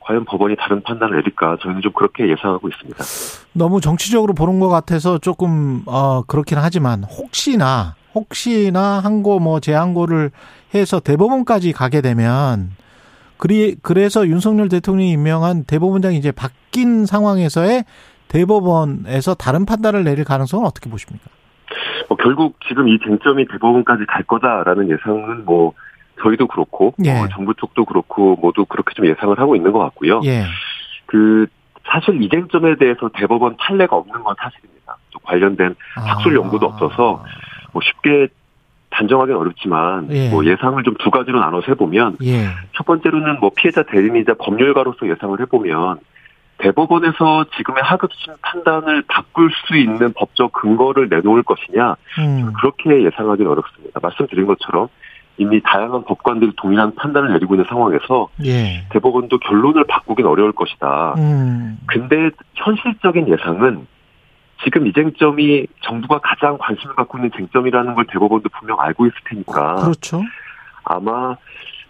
과연 법원이 다른 판단을 내릴까 저희는 좀 그렇게 예상하고 있습니다.
너무 정치적으로 보는 것 같아서 조금 어 그렇긴 하지만 혹시나 혹시나 항고 뭐 재항고를 해서 대법원까지 가게 되면 그리 그래서 윤석열 대통령이 임명한 대법원장이 이제 바뀐 상황에서의 대법원에서 다른 판단을 내릴 가능성은 어떻게 보십니까?
뭐 결국 지금 이 쟁점이 대법원까지 갈 거다라는 예상은 뭐 저희도 그렇고 예. 뭐 정부 쪽도 그렇고 모두 그렇게 좀 예상을 하고 있는 것 같고요. 예. 그 사실 이 쟁점에 대해서 대법원 판례가 없는 건 사실입니다. 관련된 학술 연구도 없어서 뭐 쉽게 단정하기는 어렵지만 예. 뭐 예상을 좀 두 가지로 나눠서 해보면 예. 첫 번째로는 뭐 피해자 대리인이자 법률가로서 예상을 해보면 대법원에서 지금의 하급심 판단을 바꿀 수 있는 법적 근거를 내놓을 것이냐 음. 그렇게 예상하기는 어렵습니다. 말씀드린 것처럼 이미 다양한 법관들이 동일한 판단을 내리고 있는 상황에서 예. 대법원도 결론을 바꾸긴 어려울 것이다. 음. 근데 현실적인 예상은 지금 이 쟁점이 정부가 가장 관심을 갖고 있는 쟁점이라는 걸 대법원도 분명 알고 있을 테니까.
그렇죠.
아마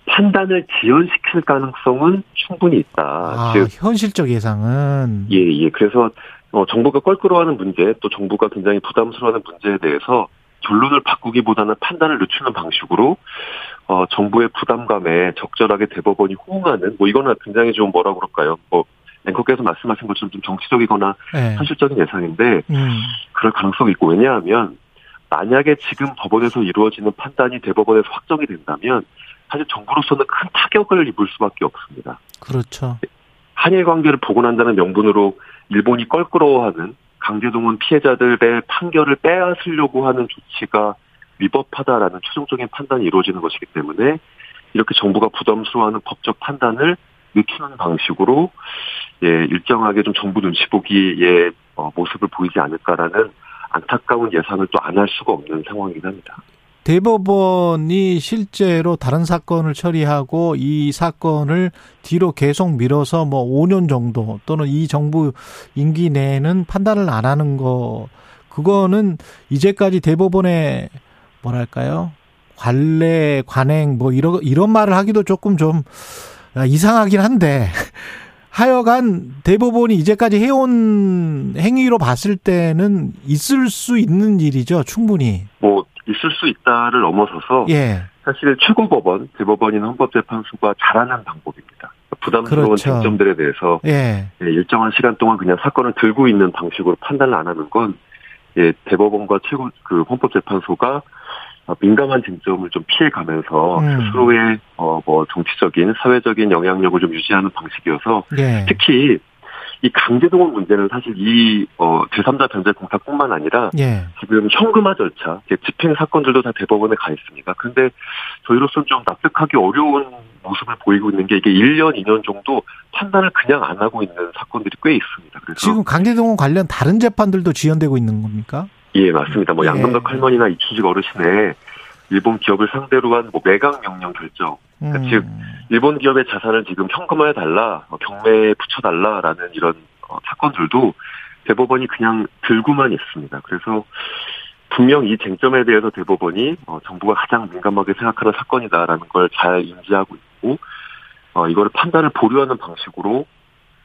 판단을 지연시킬 가능성은 충분히 있다.
아, 즉, 현실적 예상은.
예, 예. 그래서 어, 정부가 껄끄러워하는 문제, 또 정부가 굉장히 부담스러워하는 문제에 대해서 결론을 바꾸기보다는 판단을 늦추는 방식으로 어, 정부의 부담감에 적절하게 대법원이 호응하는 뭐 이거는 굉장히 좀 뭐라 그럴까요? 뭐 앵커께서 말씀하신 것처럼 좀 정치적이거나 네. 현실적인 예상인데 음. 그럴 가능성이 있고 왜냐하면 만약에 지금 법원에서 이루어지는 판단이 대법원에서 확정이 된다면 사실 정부로서는 큰 타격을 입을 수밖에 없습니다.
그렇죠.
한일 관계를 복원한다는 명분으로 일본이 껄끄러워하는 강제동원 피해자들의 판결을 빼앗으려고 하는 조치가 위법하다라는 최종적인 판단이 이루어지는 것이기 때문에 이렇게 정부가 부담스러워하는 법적 판단을 늦추는 방식으로 예 일정하게 좀 정부 눈치 보기의 어, 모습을 보이지 않을까라는 안타까운 예상을 또 안 할 수가 없는 상황이긴 합니다.
대법원이 실제로 다른 사건을 처리하고 이 사건을 뒤로 계속 밀어서 뭐 5년 정도 또는 이 정부 임기 내에는 판단을 안 하는 거 그거는 이제까지 대법원의 뭐랄까요? 관례, 관행 뭐 이런 이런 말을 하기도 조금 좀 이상하긴 한데 하여간 대법원이 이제까지 해온 행위로 봤을 때는 있을 수 있는 일이죠, 충분히.
뭐 있을 수 있다를 넘어서서 예. 사실 최고법원, 대법원인 헌법재판소가 잘하는 방법입니다. 부담스러운 그렇죠. 쟁점들에 대해서 예. 예. 일정한 시간 동안 그냥 사건을 들고 있는 방식으로 판단을 안 하는 건 예, 대법원과 최고 그 헌법재판소가 민감한 쟁점을 좀 피해가면서 음. 스스로의 어 뭐 정치적인 사회적인 영향력을 좀 유지하는 방식이어서 예. 특히 이 강제동원 문제는 사실 이 어, 제3자 변제 공사뿐만 아니라 예. 지금 현금화 절차, 집행 사건들도 다 대법원에 가 있습니다. 그런데 저희로서는 좀 납득하기 어려운 모습을 보이고 있는 게 이게 1년, 2년 정도 판단을 그냥 안 하고 있는 사건들이 꽤 있습니다.
그래서 지금 강제동원 관련 다른 재판들도 지연되고 있는 겁니까?
예, 맞습니다. 뭐 예. 양금덕 할머니나 이춘식 어르신의 일본 기업을 상대로 한 뭐 매각 명령 결정. 그러니까 음. 즉 일본 기업의 자산을 지금 현금화해 달라, 어, 경매에 붙여 달라라는 이런 어, 사건들도 대법원이 그냥 들고만 있습니다. 그래서 분명 이 쟁점에 대해서 대법원이 어, 정부가 가장 민감하게 생각하는 사건이다라는 걸 잘 인지하고 있고 어, 이거를 판단을 보류하는 방식으로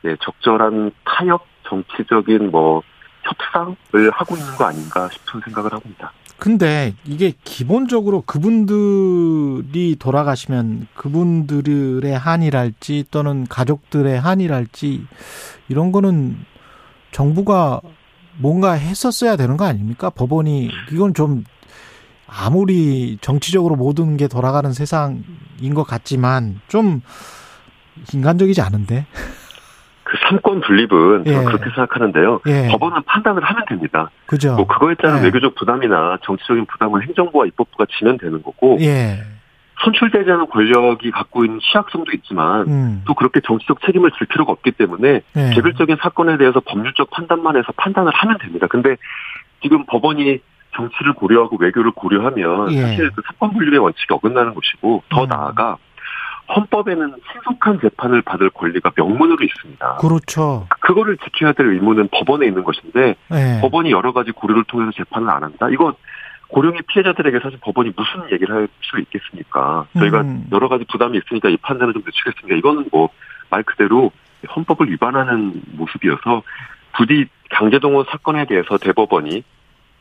예, 적절한 타협 정치적인 뭐 협상을 하고 있는 거 아닌가 싶은 생각을 합니다.
근데 이게 기본적으로 그분들이 돌아가시면 그분들의 한이랄지 또는 가족들의 한이랄지 이런 거는 정부가 뭔가 했었어야 되는 거 아닙니까? 법원이 이건 좀 아무리 정치적으로 모든 게 돌아가는 세상인 것 같지만 좀 인간적이지 않은데.
그 삼권 분립은 예. 그렇게 생각하는데요. 예. 법원은 판단을 하면 됩니다.
그죠.
뭐 그거에 따른 예. 외교적 부담이나 정치적인 부담은 행정부와 입법부가 지면 되는 거고. 예. 선출되지 않은 권력이 갖고 있는 취약성도 있지만 음. 또 그렇게 정치적 책임을 질 필요가 없기 때문에 예. 개별적인 사건에 대해서 법률적 판단만 해서 판단을 하면 됩니다. 근데 지금 법원이 정치를 고려하고 외교를 고려하면 예. 사실 그 사건 분립의 원칙이 어긋나는 것이고 더 음. 나아가 헌법에는 신속한 재판을 받을 권리가 명문으로 있습니다.
그렇죠.
그거를 지켜야 될 의무는 법원에 있는 것인데 네. 법원이 여러 가지 고려를 통해서 재판을 안 한다. 이거 고령의 피해자들에게 사실 법원이 무슨 얘기를 할 수 있겠습니까? 저희가 음. 여러 가지 부담이 있으니까 이 판단을 좀 늦추겠습니다. 이거는 뭐 말 그대로 헌법을 위반하는 모습이어서 부디 강제동원 사건에 대해서 대법원이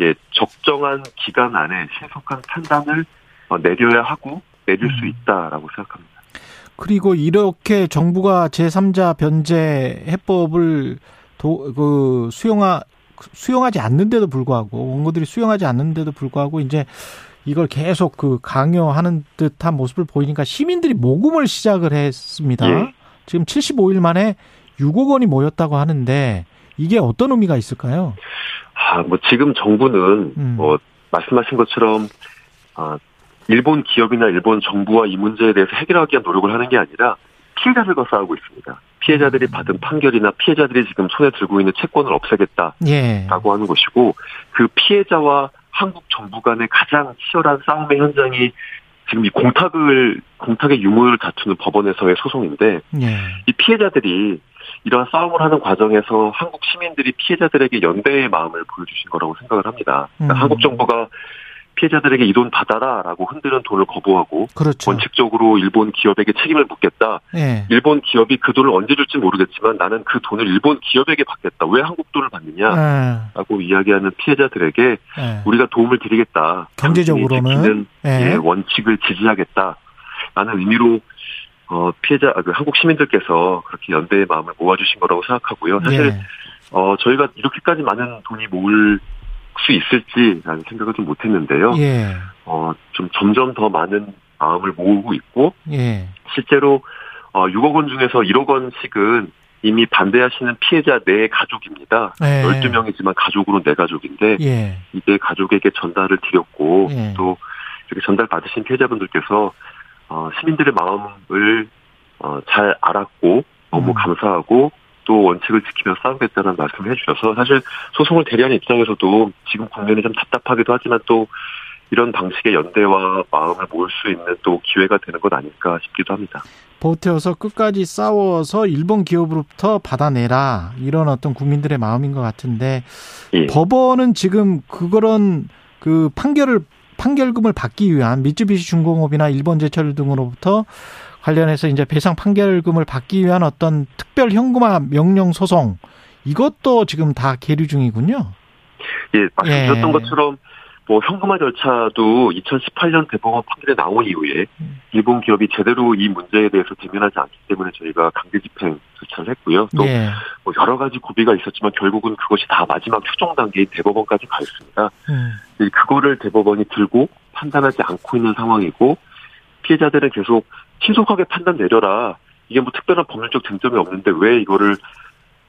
예, 적정한 기간 안에 신속한 판단을 어, 내려야 하고 내릴 수 음. 있다라고 생각합니다.
그리고 이렇게 정부가 제3자 변제 해법을 도, 그 수용하 수용하지 않는데도 불구하고 원고들이 수용하지 않는데도 불구하고 이제 이걸 계속 그 강요하는 듯한 모습을 보이니까 시민들이 모금을 시작을 했습니다. 예. 지금 75일 만에 6억 원이 모였다고 하는데 이게 어떤 의미가 있을까요?
아, 뭐 지금 정부는 음. 뭐 말씀하신 것처럼 아, 일본 기업이나 일본 정부와 이 문제에 대해서 해결하기 위한 노력을 하는 게 아니라 피해자들과 싸우고 있습니다. 피해자들이 음. 받은 판결이나 피해자들이 지금 손에 들고 있는 채권을 없애겠다라고 예. 하는 것이고 그 피해자와 한국 정부 간의 가장 치열한 싸움의 현장이 지금 이 공탁을 공탁의 유무를 다투는 법원에서의 소송인데 예. 이 피해자들이 이러한 싸움을 하는 과정에서 한국 시민들이 피해자들에게 연대의 마음을 보여주신 거라고 생각을 합니다. 그러니까 음. 한국 정부가 피해자들에게 이 돈 받아라라고 흔드는 돈을 거부하고
그렇죠.
원칙적으로 일본 기업에게 책임을 묻겠다. 네. 일본 기업이 그 돈을 언제 줄지 모르겠지만 나는 그 돈을 일본 기업에게 받겠다. 왜 한국 돈을 받느냐라고 네. 이야기하는 피해자들에게 네. 우리가 도움을 드리겠다.
경제적으로는
예, 원칙을 지지하겠다. 라는 의미로 어, 피해자 그 한국 시민들께서 그렇게 연대의 마음을 모아주신 거라고 생각하고요. 사실 어, 저희가 이렇게까지 많은 돈이 모을 수 있을지라는 생각을 좀 못했는데요. 예. 어, 좀 점점 더 많은 마음을 모으고 있고, 예. 실제로 어, 6억 원 중에서 1억 원씩은 이미 반대하시는 피해자 내네 가족입니다. 예. 12명이지만 가족으로 내네 가족인데, 예. 이제 가족에게 전달을 드렸고, 예. 또 이렇게 전달 받으신 피해자분들께서 어, 시민들의 마음을 어, 잘 알았고, 너무 음. 감사하고, 또 원칙을 지키며 싸우겠다는 말씀을 해주셔서 사실 소송을 대리하는 입장에서도 지금 국면이 좀 답답하기도 하지만 또 이런 방식의 연대와 마음을 모을 수 있는 또 기회가 되는 것 아닐까 싶기도 합니다.
버텨서 끝까지 싸워서 일본 기업으로부터 받아내라 이런 어떤 국민들의 마음인 것 같은데 예. 법원은 지금 그런 그 판결을 판결금을 받기 위한 미쯔비시 중공업이나 일본제철 등으로부터 관련해서 이제 배상 판결금을 받기 위한 어떤 특별 현금화 명령 소송 이것도 지금 다 계류 중이군요.
예, 말씀드렸던 예. 것처럼 뭐 현금화 절차도 2018년 대법원 판결에 나온 이후에 일본 기업이 제대로 이 문제에 대해서 대면하지 않기 때문에 저희가 강제 집행 절차를 했고요. 또뭐 예. 여러 가지 고비가 있었지만 결국은 그것이 다 마지막 최종 단계인 대법원까지 가 있습니다. 음. 그거를 대법원이 들고 판단하지 않고 있는 상황이고 피해자들은 계속 신속하게 판단 내려라. 이게 뭐 특별한 법률적 쟁점이 없는데 왜 이거를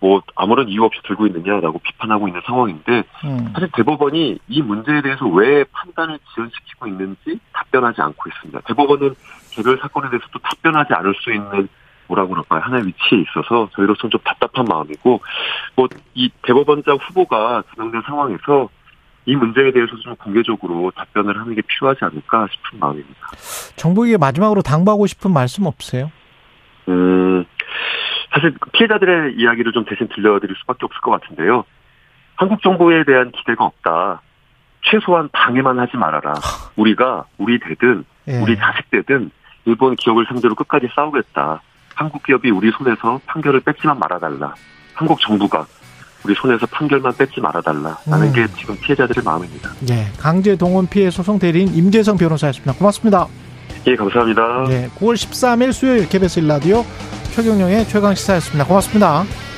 뭐 아무런 이유 없이 들고 있느냐라고 비판하고 있는 상황인데 음. 사실 대법원이 이 문제에 대해서 왜 판단을 지연시키고 있는지 답변하지 않고 있습니다. 대법원은 개별 사건에 대해서도 답변하지 않을 수 있는 뭐라고 그럴까요 하나의 위치에 있어서 저희로서는 좀 답답한 마음이고 뭐 이 대법원장 후보가 지명된 상황에서 이 문제에 대해서 좀 공개적으로 답변을 하는 게 필요하지 않을까 싶은 마음입니다.
정부에게 마지막으로 당부하고 싶은 말씀 없으세요?
음, 사실 피해자들의 이야기를 좀 대신 들려드릴 수밖에 없을 것 같은데요. 한국 정부에 대한 기대가 없다. 최소한 방해만 하지 말아라. 우리가 우리 되든 예. 우리 자식 되든 일본 기업을 상대로 끝까지 싸우겠다. 한국 기업이 우리 손에서 판결을 뺏지만 말아달라. 한국 정부가 우리 손에서 판결만 뺏지 말아달라라는 음. 게 지금 피해자들의 마음입니다.
네, 강제 동원 피해 소송 대리인 임재성 변호사였습니다. 고맙습니다.
예, 감사합니다.
네, 9월 13일 수요일 KBS 일라디오 최경영의 최강 시사였습니다. 고맙습니다.